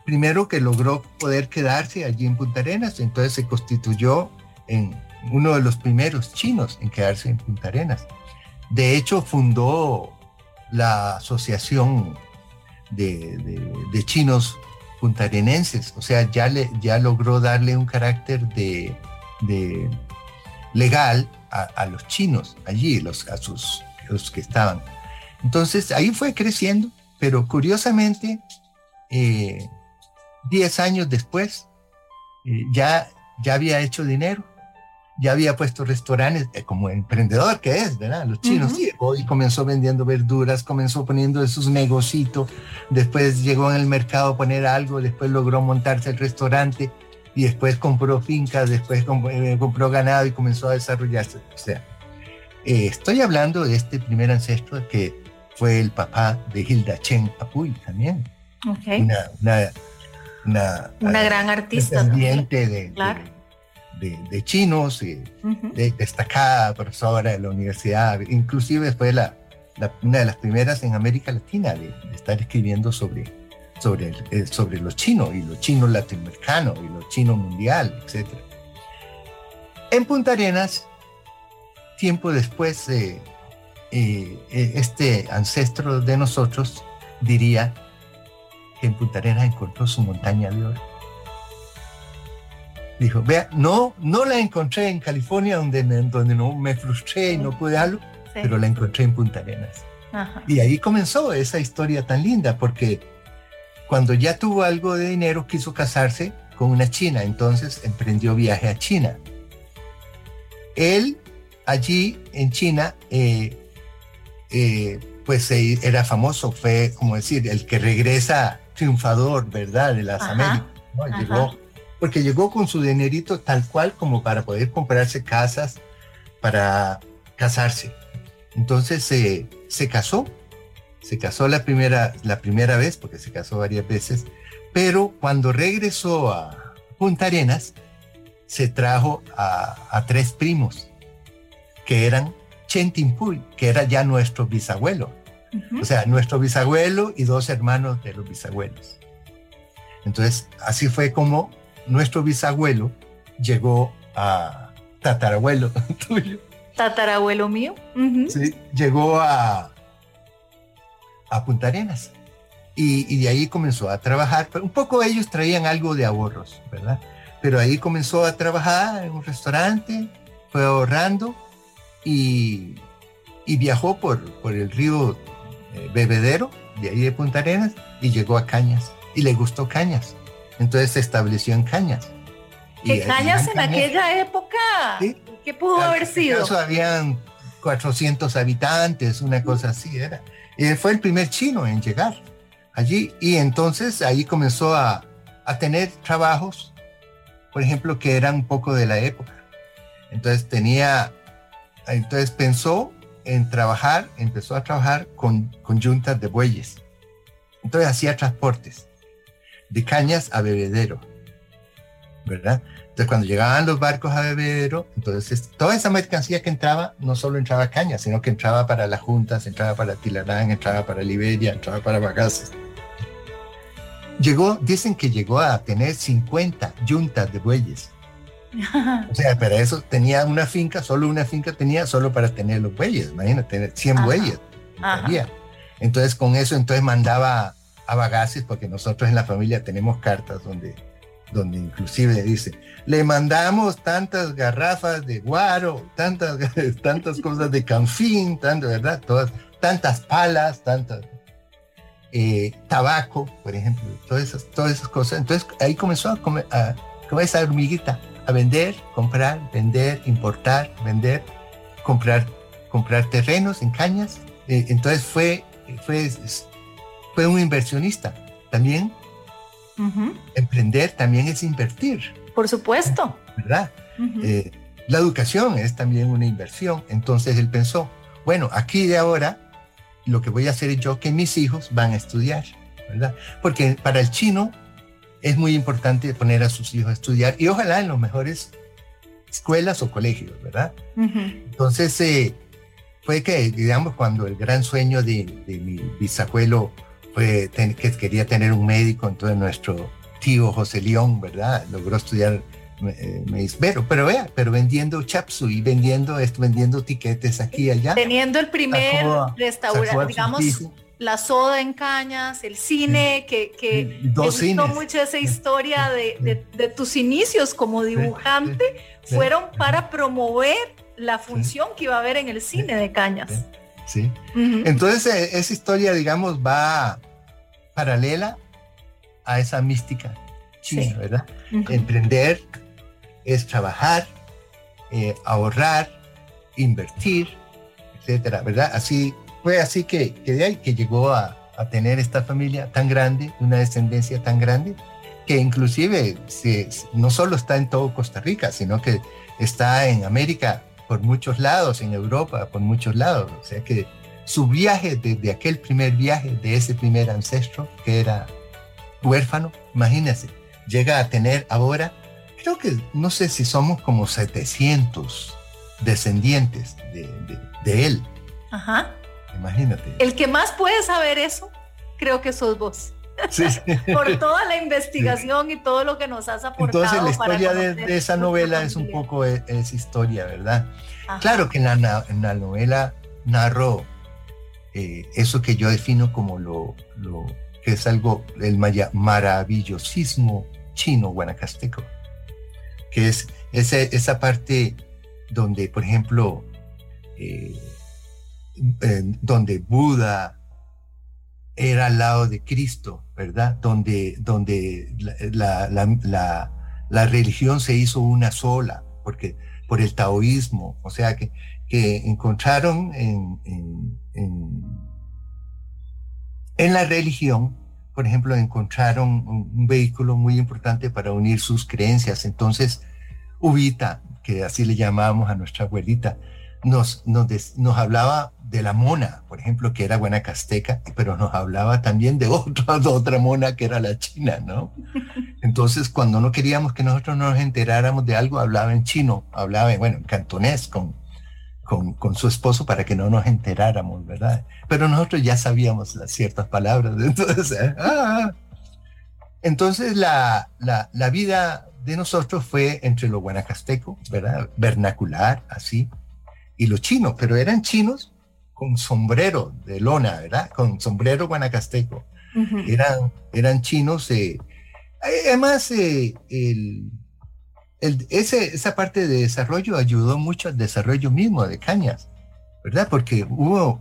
primero que logró poder quedarse allí en Punta Arenas, entonces se constituyó en uno de los primeros chinos en quedarse en Punta Arenas. De hecho, fundó la Asociación de, de chinos puntarenenses, o sea, ya, le, ya logró darle un carácter de, legal a, los chinos allí, los, a sus, los que estaban. Entonces ahí fue creciendo, pero curiosamente, 10 eh, años después, eh, ya, ya había hecho dinero ya había puesto restaurantes, eh, como emprendedor que es, ¿verdad? Los chinos, sí, hoy comenzó vendiendo verduras, comenzó poniendo esos negocitos, después llegó en el mercado a poner algo, después logró montarse el restaurante y después compró fincas, después eh, compró, ganado y comenzó a desarrollarse. O sea, eh, estoy hablando de este primer ancestro que fue el papá de Hilda Chen Apuy también. Okay. Una, una, una, gran artista. De, claro de, chinos, y destacada profesora de la universidad, inclusive fue la, una de las primeras en América Latina de, estar escribiendo sobre, sobre, eh, sobre los chinos y los chinos latinoamericanos y los chinos mundial, etc. En Punta Arenas, tiempo después, eh, eh, este ancestro de nosotros diría que en Punta Arenas encontró su montaña de oro Dijo, vea, no, no la encontré en California donde, donde no me frustré y no pude algo, pero la encontré en Punta Arenas. Y ahí comenzó esa historia tan linda, porque cuando ya tuvo algo de dinero quiso casarse con una china, entonces emprendió viaje a China. Él allí en China eh, eh, pues era famoso, fue como decir, el que regresa triunfador, ¿verdad? De las Américas. Llegó, porque llegó con su dinerito tal cual como para poder comprarse casas, para casarse. Entonces se casó, se casó la primera, la primera vez, porque se casó varias veces, pero cuando regresó a Punta Arenas, se trajo a, tres primos, que eran Chentimpuy, que era ya nuestro bisabuelo. O sea, nuestro bisabuelo y dos hermanos de los bisabuelos. Entonces, así fue como nuestro bisabuelo llegó a tatarabuelo tuyo. Tatarabuelo mío. Sí, llegó a, a Punta Arenas. Y, de ahí comenzó a trabajar. Un poco ellos traían algo de ahorros, ¿verdad? Pero ahí comenzó a trabajar en un restaurante, fue ahorrando y, viajó por, por el río eh, Bebedero, de ahí de Punta Arenas, y llegó a Cañas. Y le gustó Cañas. Entonces se estableció en Cañas. ¿Qué Cañas en, aquella época? ¿Qué pudo haber sido? habían 400 habitantes, una cosa así era. Y fue el primer chino en llegar allí y entonces ahí comenzó a, tener trabajos, por ejemplo, que eran un poco de la época. Entonces tenía, entonces pensó en trabajar, empezó a trabajar con, con juntas de bueyes. Entonces hacía transportes de cañas a bebedero, ¿verdad? Entonces cuando llegaban los barcos a bebedero, entonces toda esa mercancía que entraba, no solo entraba caña, sino que entraba para las juntas, entraba para Tilarán, entraba para Liberia, entraba para Bagaces. Llegó, dicen que llegó a tener 50 yuntas de bueyes. O sea, para eso tenía una finca, solo una finca tenía solo para tener los bueyes, imagínate, tener 100 bueyes. Entonces con eso entonces mandaba a bagaces, porque nosotros en la familia tenemos cartas donde, donde inclusive dice, le mandamos tantas garrafas de guaro, tantas, tantas cosas de canfín, tanto, ¿verdad? Todas, tantas palas, tantas eh, tabaco, por ejemplo, todas esas, todas esas cosas. Entonces ahí comenzó a, comer, a como esa hormiguita, a vender, comprar, vender, importar, vender, comprar, comprar terrenos en cañas. Eh, entonces fue, fue, fue un inversionista. También emprender también es invertir. Por supuesto. ¿Verdad? Eh, la educación es también una inversión. Entonces él pensó, bueno, aquí de ahora lo que voy a hacer es yo que mis hijos van a estudiar, ¿verdad? Porque para el chino es muy importante poner a sus hijos a estudiar y ojalá en los mejores escuelas o colegios, ¿verdad? Entonces, eh, fue que, digamos, cuando el gran sueño de, mi bisabuelo fue que quería tener un médico, entonces nuestro tío José León, ¿verdad? Logró estudiar eh, me, pero, pero vea, pero vendiendo chapsu y vendiendo esto, vendiendo tiquetes aquí y allá. Teniendo el primer restaurante, digamos, la soda en cañas, el cine, que, que Dos me gustó mucho esa historia de, de, tus inicios como dibujante, fueron para promover la función que iba a haber en el cine de cañas. Sí. Entonces, eh, esa historia, digamos, va paralela a esa mística china, ¿verdad? Emprender es trabajar, eh, ahorrar, invertir, etcétera, ¿verdad? Así fue así que, que de ahí que llegó a, tener esta familia tan grande, una descendencia tan grande, que inclusive no solo está en todo Costa Rica, sino que está en América por muchos lados, en Europa por muchos lados. O sea que su viaje, desde aquel primer viaje de ese primer ancestro que era huérfano, imagínense, llega a tener ahora creo que no sé si somos como 700 descendientes de, él. Ajá. Imagínate. El que más puede saber eso, creo que sos vos. Sí, Por toda la investigación y todo lo que nos has aportado. Entonces la historia de, esa novela es un poco e, es, historia, ¿verdad? Claro que en la, en la novela narro eh, eso que yo defino como lo, lo que es algo, el maravillosismo chino guanacasteco que es esa, parte donde, por ejemplo, eh, donde Buda era al lado de Cristo, ¿verdad? Donde, donde la, la, religión se hizo una sola, porque por el taoísmo, o sea que que encontraron en, en, la religión, por ejemplo, encontraron un, vehículo muy importante para unir sus creencias. Entonces, Ubita, que así le llamábamos a nuestra abuelita, nos, nos, nos hablaba de la mona, por ejemplo, que era guanacasteca, pero nos hablaba también de otra, de otra mona que era la china, ¿no? Entonces, cuando no queríamos que nosotros nos enteráramos de algo, hablaba en chino, hablaba, bueno, en cantonés con, con, con, su esposo para que no nos enteráramos, ¿verdad? Pero nosotros ya sabíamos las ciertas palabras, entonces, ¿eh? ah, entonces la, la, la vida de nosotros fue entre lo guanacasteco, ¿verdad? Vernacular, así, y los chinos, pero eran chinos con sombrero de lona, ¿verdad? Con sombrero guanacasteco. eran, eran chinos. Eh, además, eh, el, ese, esa parte de desarrollo ayudó mucho al desarrollo mismo de Cañas, ¿verdad? Porque hubo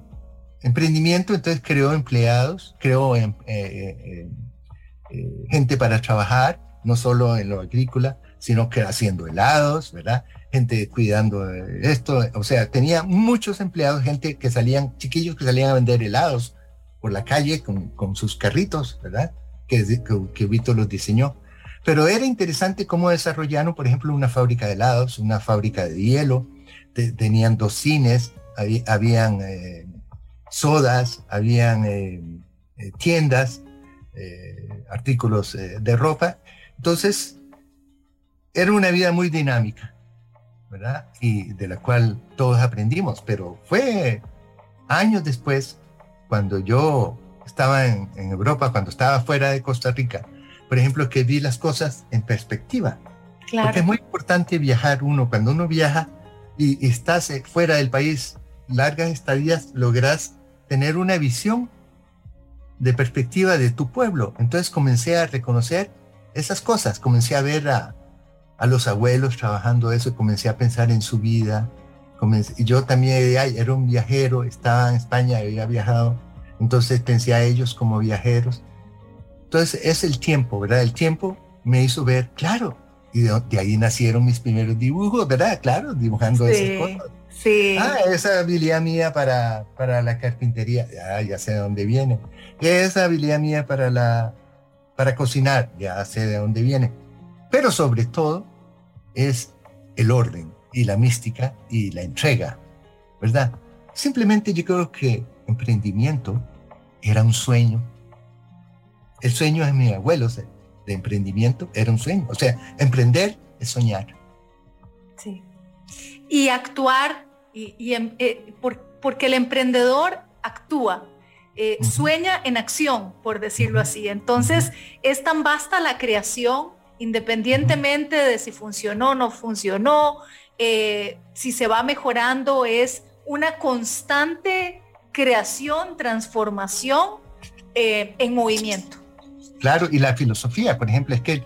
emprendimiento, entonces creó empleados, creó eh, gente para trabajar, no solo en lo agrícola, sino que haciendo helados, ¿verdad? Gente cuidando esto, o sea, tenía muchos empleados, gente que salían, chiquillos que salían a vender helados por la calle con, sus carritos, ¿verdad? Que, que, Vito los diseñó. Pero era interesante cómo desarrollaron, por ejemplo, una fábrica de helados, una fábrica de hielo, tenían dos cines, habían eh, sodas, habían eh, eh, tiendas, artículos de ropa. Entonces, era una vida muy dinámica. ¿Verdad? Y de la cual todos aprendimos, pero fue años después, cuando yo estaba en, Europa, cuando estaba fuera de Costa Rica, por ejemplo, que vi las cosas en perspectiva. Claro. Porque es muy importante viajar uno, cuando uno viaja y, y estás eh, fuera del país, largas estadías, logras tener una visión de perspectiva de tu pueblo. Entonces comencé a reconocer esas cosas, comencé a ver a, a los abuelos trabajando eso comencé a pensar en su vida. y yo también era un viajero, estaba en España, había viajado, entonces pensé a ellos como viajeros. Entonces es el tiempo, ¿verdad? El tiempo me hizo ver, claro, y de, ahí nacieron mis primeros dibujos, ¿verdad? Claro, dibujando esas cosas. Sí. Ah, esa habilidad mía para, para la carpintería, ya, ya sé de dónde viene. Esa habilidad mía para, la, para cocinar, ya sé de dónde viene pero sobre todo es el orden y la mística y la entrega, ¿verdad? Simplemente yo creo que emprendimiento era un sueño. El sueño de mi abuelo de emprendimiento era un sueño. O sea, emprender es soñar. Sí. Y actuar, y, em, eh, porque el emprendedor actúa, eh, sueña en acción, por decirlo así. Entonces, es tan vasta la creación independientemente de si funcionó o no funcionó, eh, si se va mejorando, es una constante creación, transformación eh, en movimiento. Claro, y la filosofía, por ejemplo, es que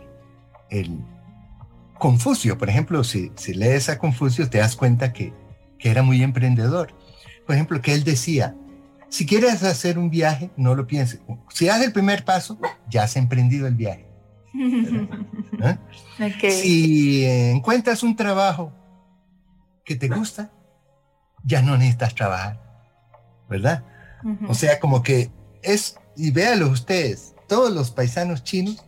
el, Confucio, por ejemplo, si, si, lees a Confucio te das cuenta que, que era muy emprendedor. Por ejemplo, que él decía, si quieres hacer un viaje, no lo pienses. Si das el primer paso, ya has emprendido el viaje. ¿Eh? Si encuentras un trabajo que te gusta, ya no necesitas trabajar, ¿verdad? O sea, como que es, y véanlo ustedes, todos los paisanos chinos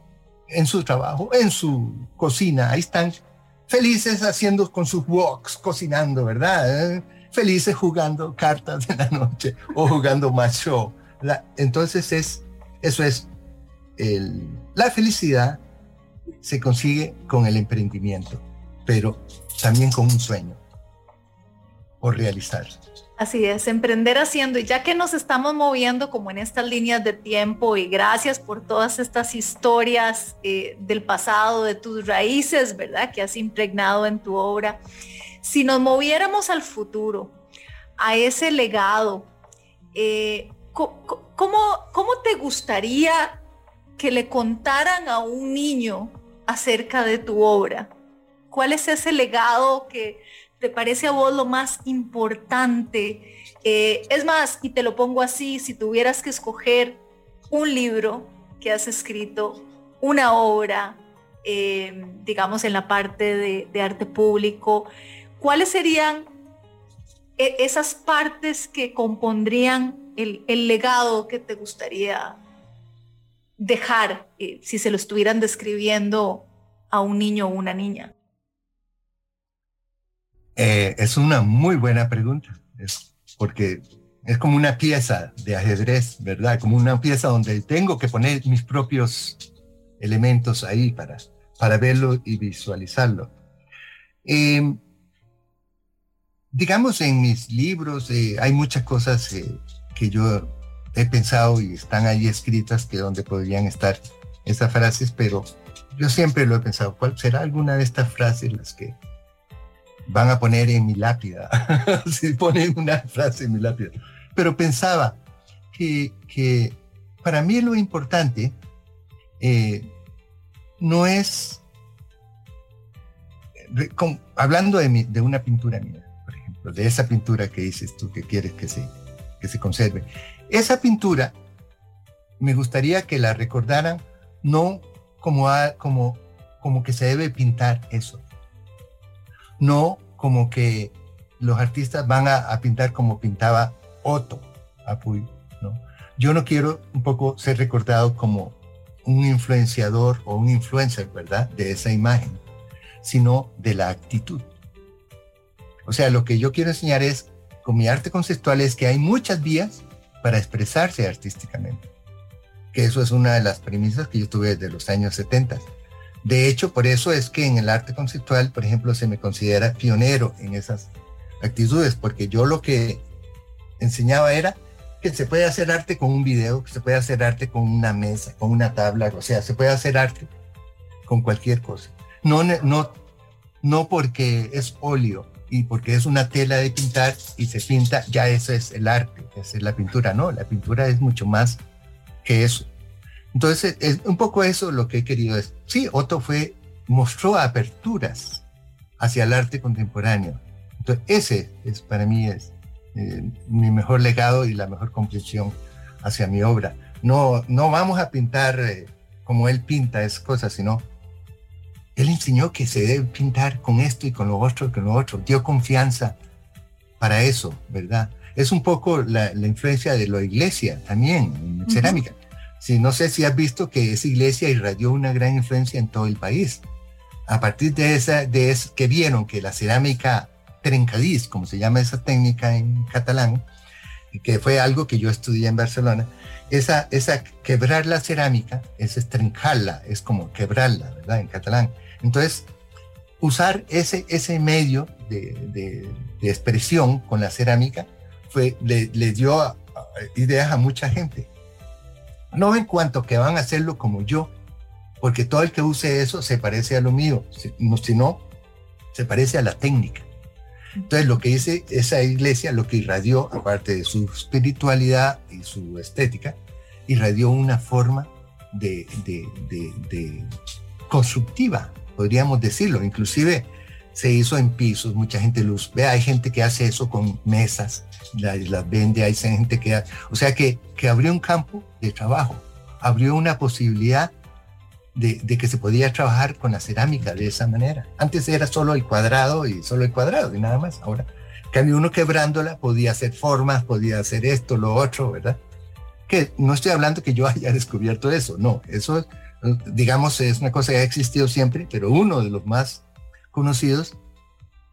en su trabajo, en su cocina, ahí están felices haciendo con sus woks, cocinando, ¿verdad? ¿Eh? Felices jugando cartas de la noche o jugando macho. entonces es, eso es la felicidad se consigue con el emprendimiento, pero también con un sueño por realizarse. Así es, emprender haciendo, y ya que nos estamos moviendo como en estas líneas de tiempo, y gracias por todas estas historias eh, del pasado, de tus raíces, ¿verdad? Que has impregnado en tu obra. Si nos moviéramos al futuro, a ese legado, eh, ¿cómo, ¿cómo te gustaría que le contaran a un niño acerca de tu obra? ¿Cuál es ese legado que te parece a vos lo más importante? Eh, es más, y te lo pongo así, si tuvieras que escoger un libro que has escrito, una obra, eh, digamos en la parte de, arte público, ¿cuáles serían e, esas partes que compondrían el, legado que te gustaría dejar eh, si se lo estuvieran describiendo a un niño o una niña? Eh, es una muy buena pregunta, es porque es como una pieza de ajedrez, ¿verdad? Como una pieza donde tengo que poner mis propios elementos ahí para, para verlo y visualizarlo. Em, digamos, en mis libros eh, hay muchas cosas que yo he pensado y están ahí escritas que donde podrían estar esas frases, pero yo siempre lo he pensado, ¿cuál será alguna de estas frases las que van a poner en mi lápida? si ponen una frase en mi lápida. Pero pensaba que, que para mí lo importante eh, no es, hablando de, de una pintura mía, por ejemplo, de esa pintura que dices tú que quieres que se, que se conserve. Esa pintura me gustaría que la recordaran no como, como, como que se debe pintar eso, no como que los artistas van a, pintar como pintaba Otto Apuy, ¿no? Yo no quiero un poco ser recordado como un influenciador o un influencer, ¿verdad? De esa imagen, sino de la actitud. O sea, lo que yo quiero enseñar es, con mi arte conceptual, es que hay muchas vías para expresarse artísticamente. Que eso es una de las premisas que yo tuve desde los años 70. De hecho, por eso es que en el arte conceptual, por ejemplo, se me considera pionero en esas actitudes, porque yo lo que enseñaba era que se puede hacer arte con un video, que se puede hacer arte con una mesa, con una tabla, o sea, se puede hacer arte con cualquier cosa. No, no, no porque es óleo y porque es una tela de pintar y se pinta, ya eso es el arte, es la pintura. No, la pintura es mucho más que eso. Entonces, es un poco eso lo que he querido es, sí, Otto fue, mostró aperturas hacia el arte contemporáneo. Entonces, ese es para mí es eh, mi mejor legado y la mejor comprensión hacia mi obra. No, no vamos a pintar eh, como él pinta esas cosas, sino él enseñó que se debe pintar con esto y con lo otro, con lo otro. Dio confianza para eso, ¿verdad? Es un poco la, influencia de la iglesia también en cerámica. Si, no sé si has visto que esa iglesia irradió una gran influencia en todo el país. A partir de esa, de eso, que vieron que la cerámica trencadís, como se llama esa técnica en catalán, que fue algo que yo estudié en Barcelona, esa, esa quebrar la cerámica es estrencarla, es como quebrarla, ¿verdad? En catalán. Entonces, usar ese, ese medio de, expresión con la cerámica fue, le, dio ideas a mucha gente. No en cuanto que van a hacerlo como yo, porque todo el que use eso se parece a lo mío, sino se parece a la técnica. Entonces, lo que dice esa iglesia, lo que irradió, aparte de su espiritualidad y su estética, irradió una forma de, constructiva, podríamos decirlo. Inclusive se hizo en pisos, mucha gente luz. Ve, hay gente que hace eso con mesas, las, vende, hay gente que... O sea, que, que abrió un campo de trabajo, abrió una posibilidad de, que se podía trabajar con la cerámica de esa manera. Antes era solo el cuadrado y solo el cuadrado y nada más. Ahora, cambio uno quebrándola, podía hacer formas, podía hacer esto, lo otro, ¿verdad? Que no estoy hablando que yo haya descubierto eso, no, eso, digamos, es una cosa que ha existido siempre, pero uno de los más conocidos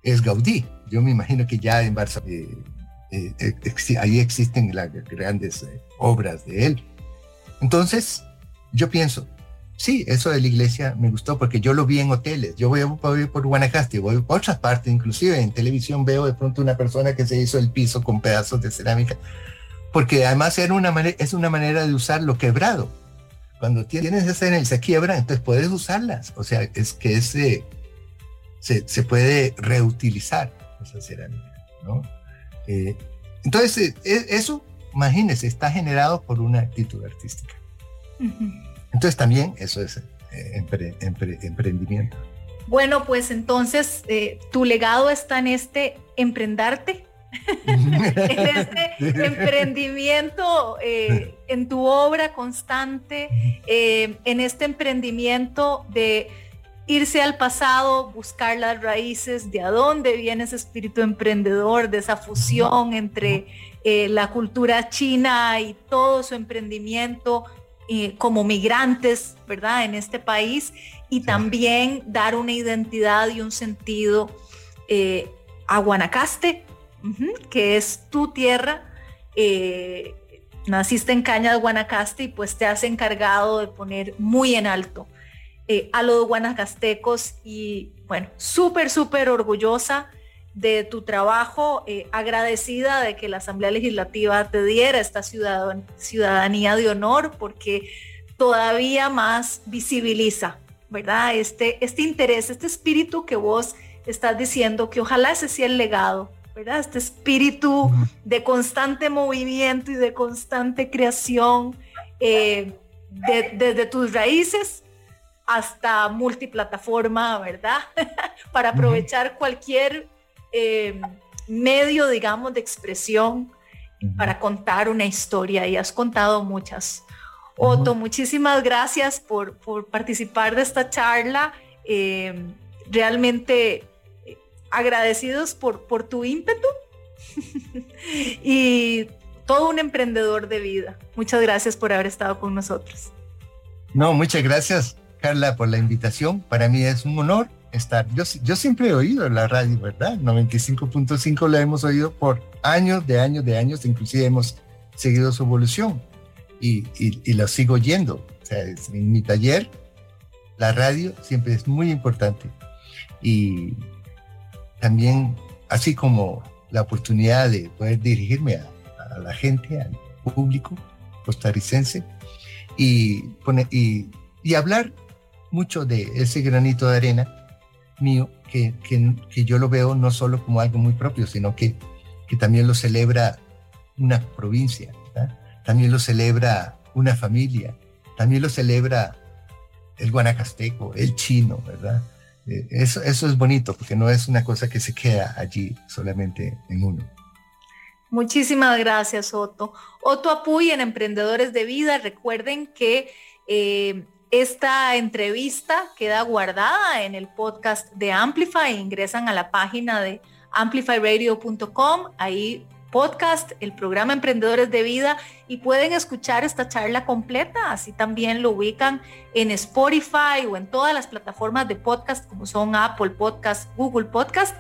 es Gaudí. Yo me imagino que ya en Barça, eh, eh, ahí existen las grandes eh, obras de él. Entonces, yo pienso, Sí, eso de la iglesia me gustó porque yo lo vi en hoteles. Yo voy, por, por Guanacaste, voy por otras partes, inclusive en televisión veo de pronto una persona que se hizo el piso con pedazos de cerámica, porque además era una es una manera de usar lo quebrado. Cuando tienes esa se quiebra, entonces puedes usarlas. O sea, es que ese, se, se puede reutilizar esa cerámica. ¿no? Eh, entonces, e, eso, imagínense, está generado por una actitud artística. Entonces también eso es eh, emprendimiento. Bueno, pues entonces eh, tu legado está en este emprendarte, en este emprendimiento, eh, en tu obra constante, en este emprendimiento de irse al pasado, buscar las raíces de a dónde viene ese espíritu emprendedor, de esa fusión entre eh, la cultura china y todo su emprendimiento eh, como migrantes, ¿verdad? En este país y también dar una identidad y un sentido eh, a Guanacaste, que es tu tierra. Naciste en Cañas, Guanacaste, y pues te has encargado de poner muy en alto eh, a los guanacastecos y bueno, súper, súper orgullosa de tu trabajo, eh, agradecida de que la Asamblea Legislativa te diera esta ciudadanía de honor porque todavía más visibiliza, ¿verdad? Este, este interés, este espíritu que vos estás diciendo, que ojalá ese sea el legado, ¿verdad? Este espíritu de constante movimiento y de constante creación eh, desde tus raíces hasta multiplataforma, ¿verdad? Para aprovechar cualquier eh, medio, digamos, de expresión para contar una historia y has contado muchas. Otto, muchísimas gracias por, participar de esta charla. Eh, realmente agradecidos por, por tu ímpetu y todo un emprendedor de vida. Muchas gracias por haber estado con nosotros. No, muchas gracias Carla, por la invitación. Para mí es un honor estar. Yo, yo siempre he oído la radio, ¿verdad? 95.5 la hemos oído por años, de años, de años. Inclusive hemos seguido su evolución y, y, lo sigo oyendo. O sea, en mi taller, la radio siempre es muy importante. Y también, así como la oportunidad de poder dirigirme a, la gente, al público costarricense y, y, hablar mucho de ese granito de arena mío, que, que, yo lo veo no solo como algo muy propio, sino que, que también lo celebra una provincia, también lo celebra una familia, también lo celebra el guanacasteco, el chino, ¿verdad? Eh, eso, eso es bonito porque no es una cosa que se queda allí solamente en uno. Muchísimas gracias, Otto. Otto Apuy en Emprendedores de Vida. Recuerden que eh, esta entrevista queda guardada en el podcast de Amplify. Ingresan a la página de amplifyradio.com. Ahí podcast, el programa Emprendedores de Vida y pueden escuchar esta charla completa. Así también lo ubican en Spotify o en todas las plataformas de podcast como son Apple Podcast, Google Podcast.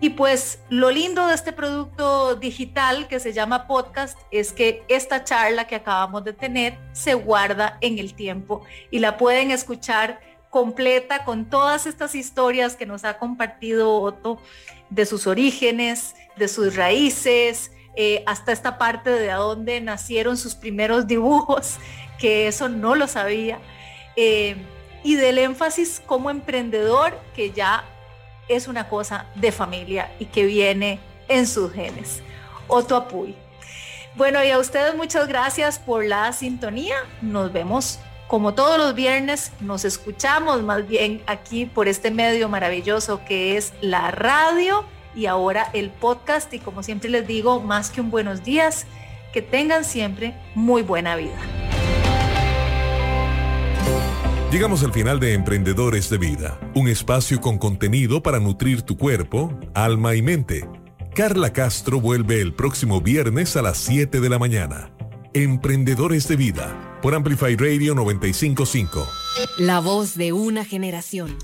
Y pues lo lindo de este producto digital que se llama podcast es que esta charla que acabamos de tener se guarda en el tiempo y la pueden escuchar completa con todas estas historias que nos ha compartido Otto de sus orígenes, de sus raíces, eh, hasta esta parte de dónde nacieron sus primeros dibujos, que eso no lo sabía, eh, y del énfasis como emprendedor que ya es una cosa de familia y que viene en sus genes. Otto Apuy. Bueno, y a ustedes muchas gracias por la sintonía. Nos vemos como todos los viernes, nos escuchamos más bien aquí por este medio maravilloso que es la radio y ahora el podcast. Y como siempre les digo, más que un buenos días, que tengan siempre muy buena vida. Llegamos al final de Emprendedores de Vida, un espacio con contenido para nutrir tu cuerpo, alma y mente. Carla Castro vuelve el próximo viernes a las 7 de la mañana. Emprendedores de Vida, por Amplify Radio 955. La voz de una generación.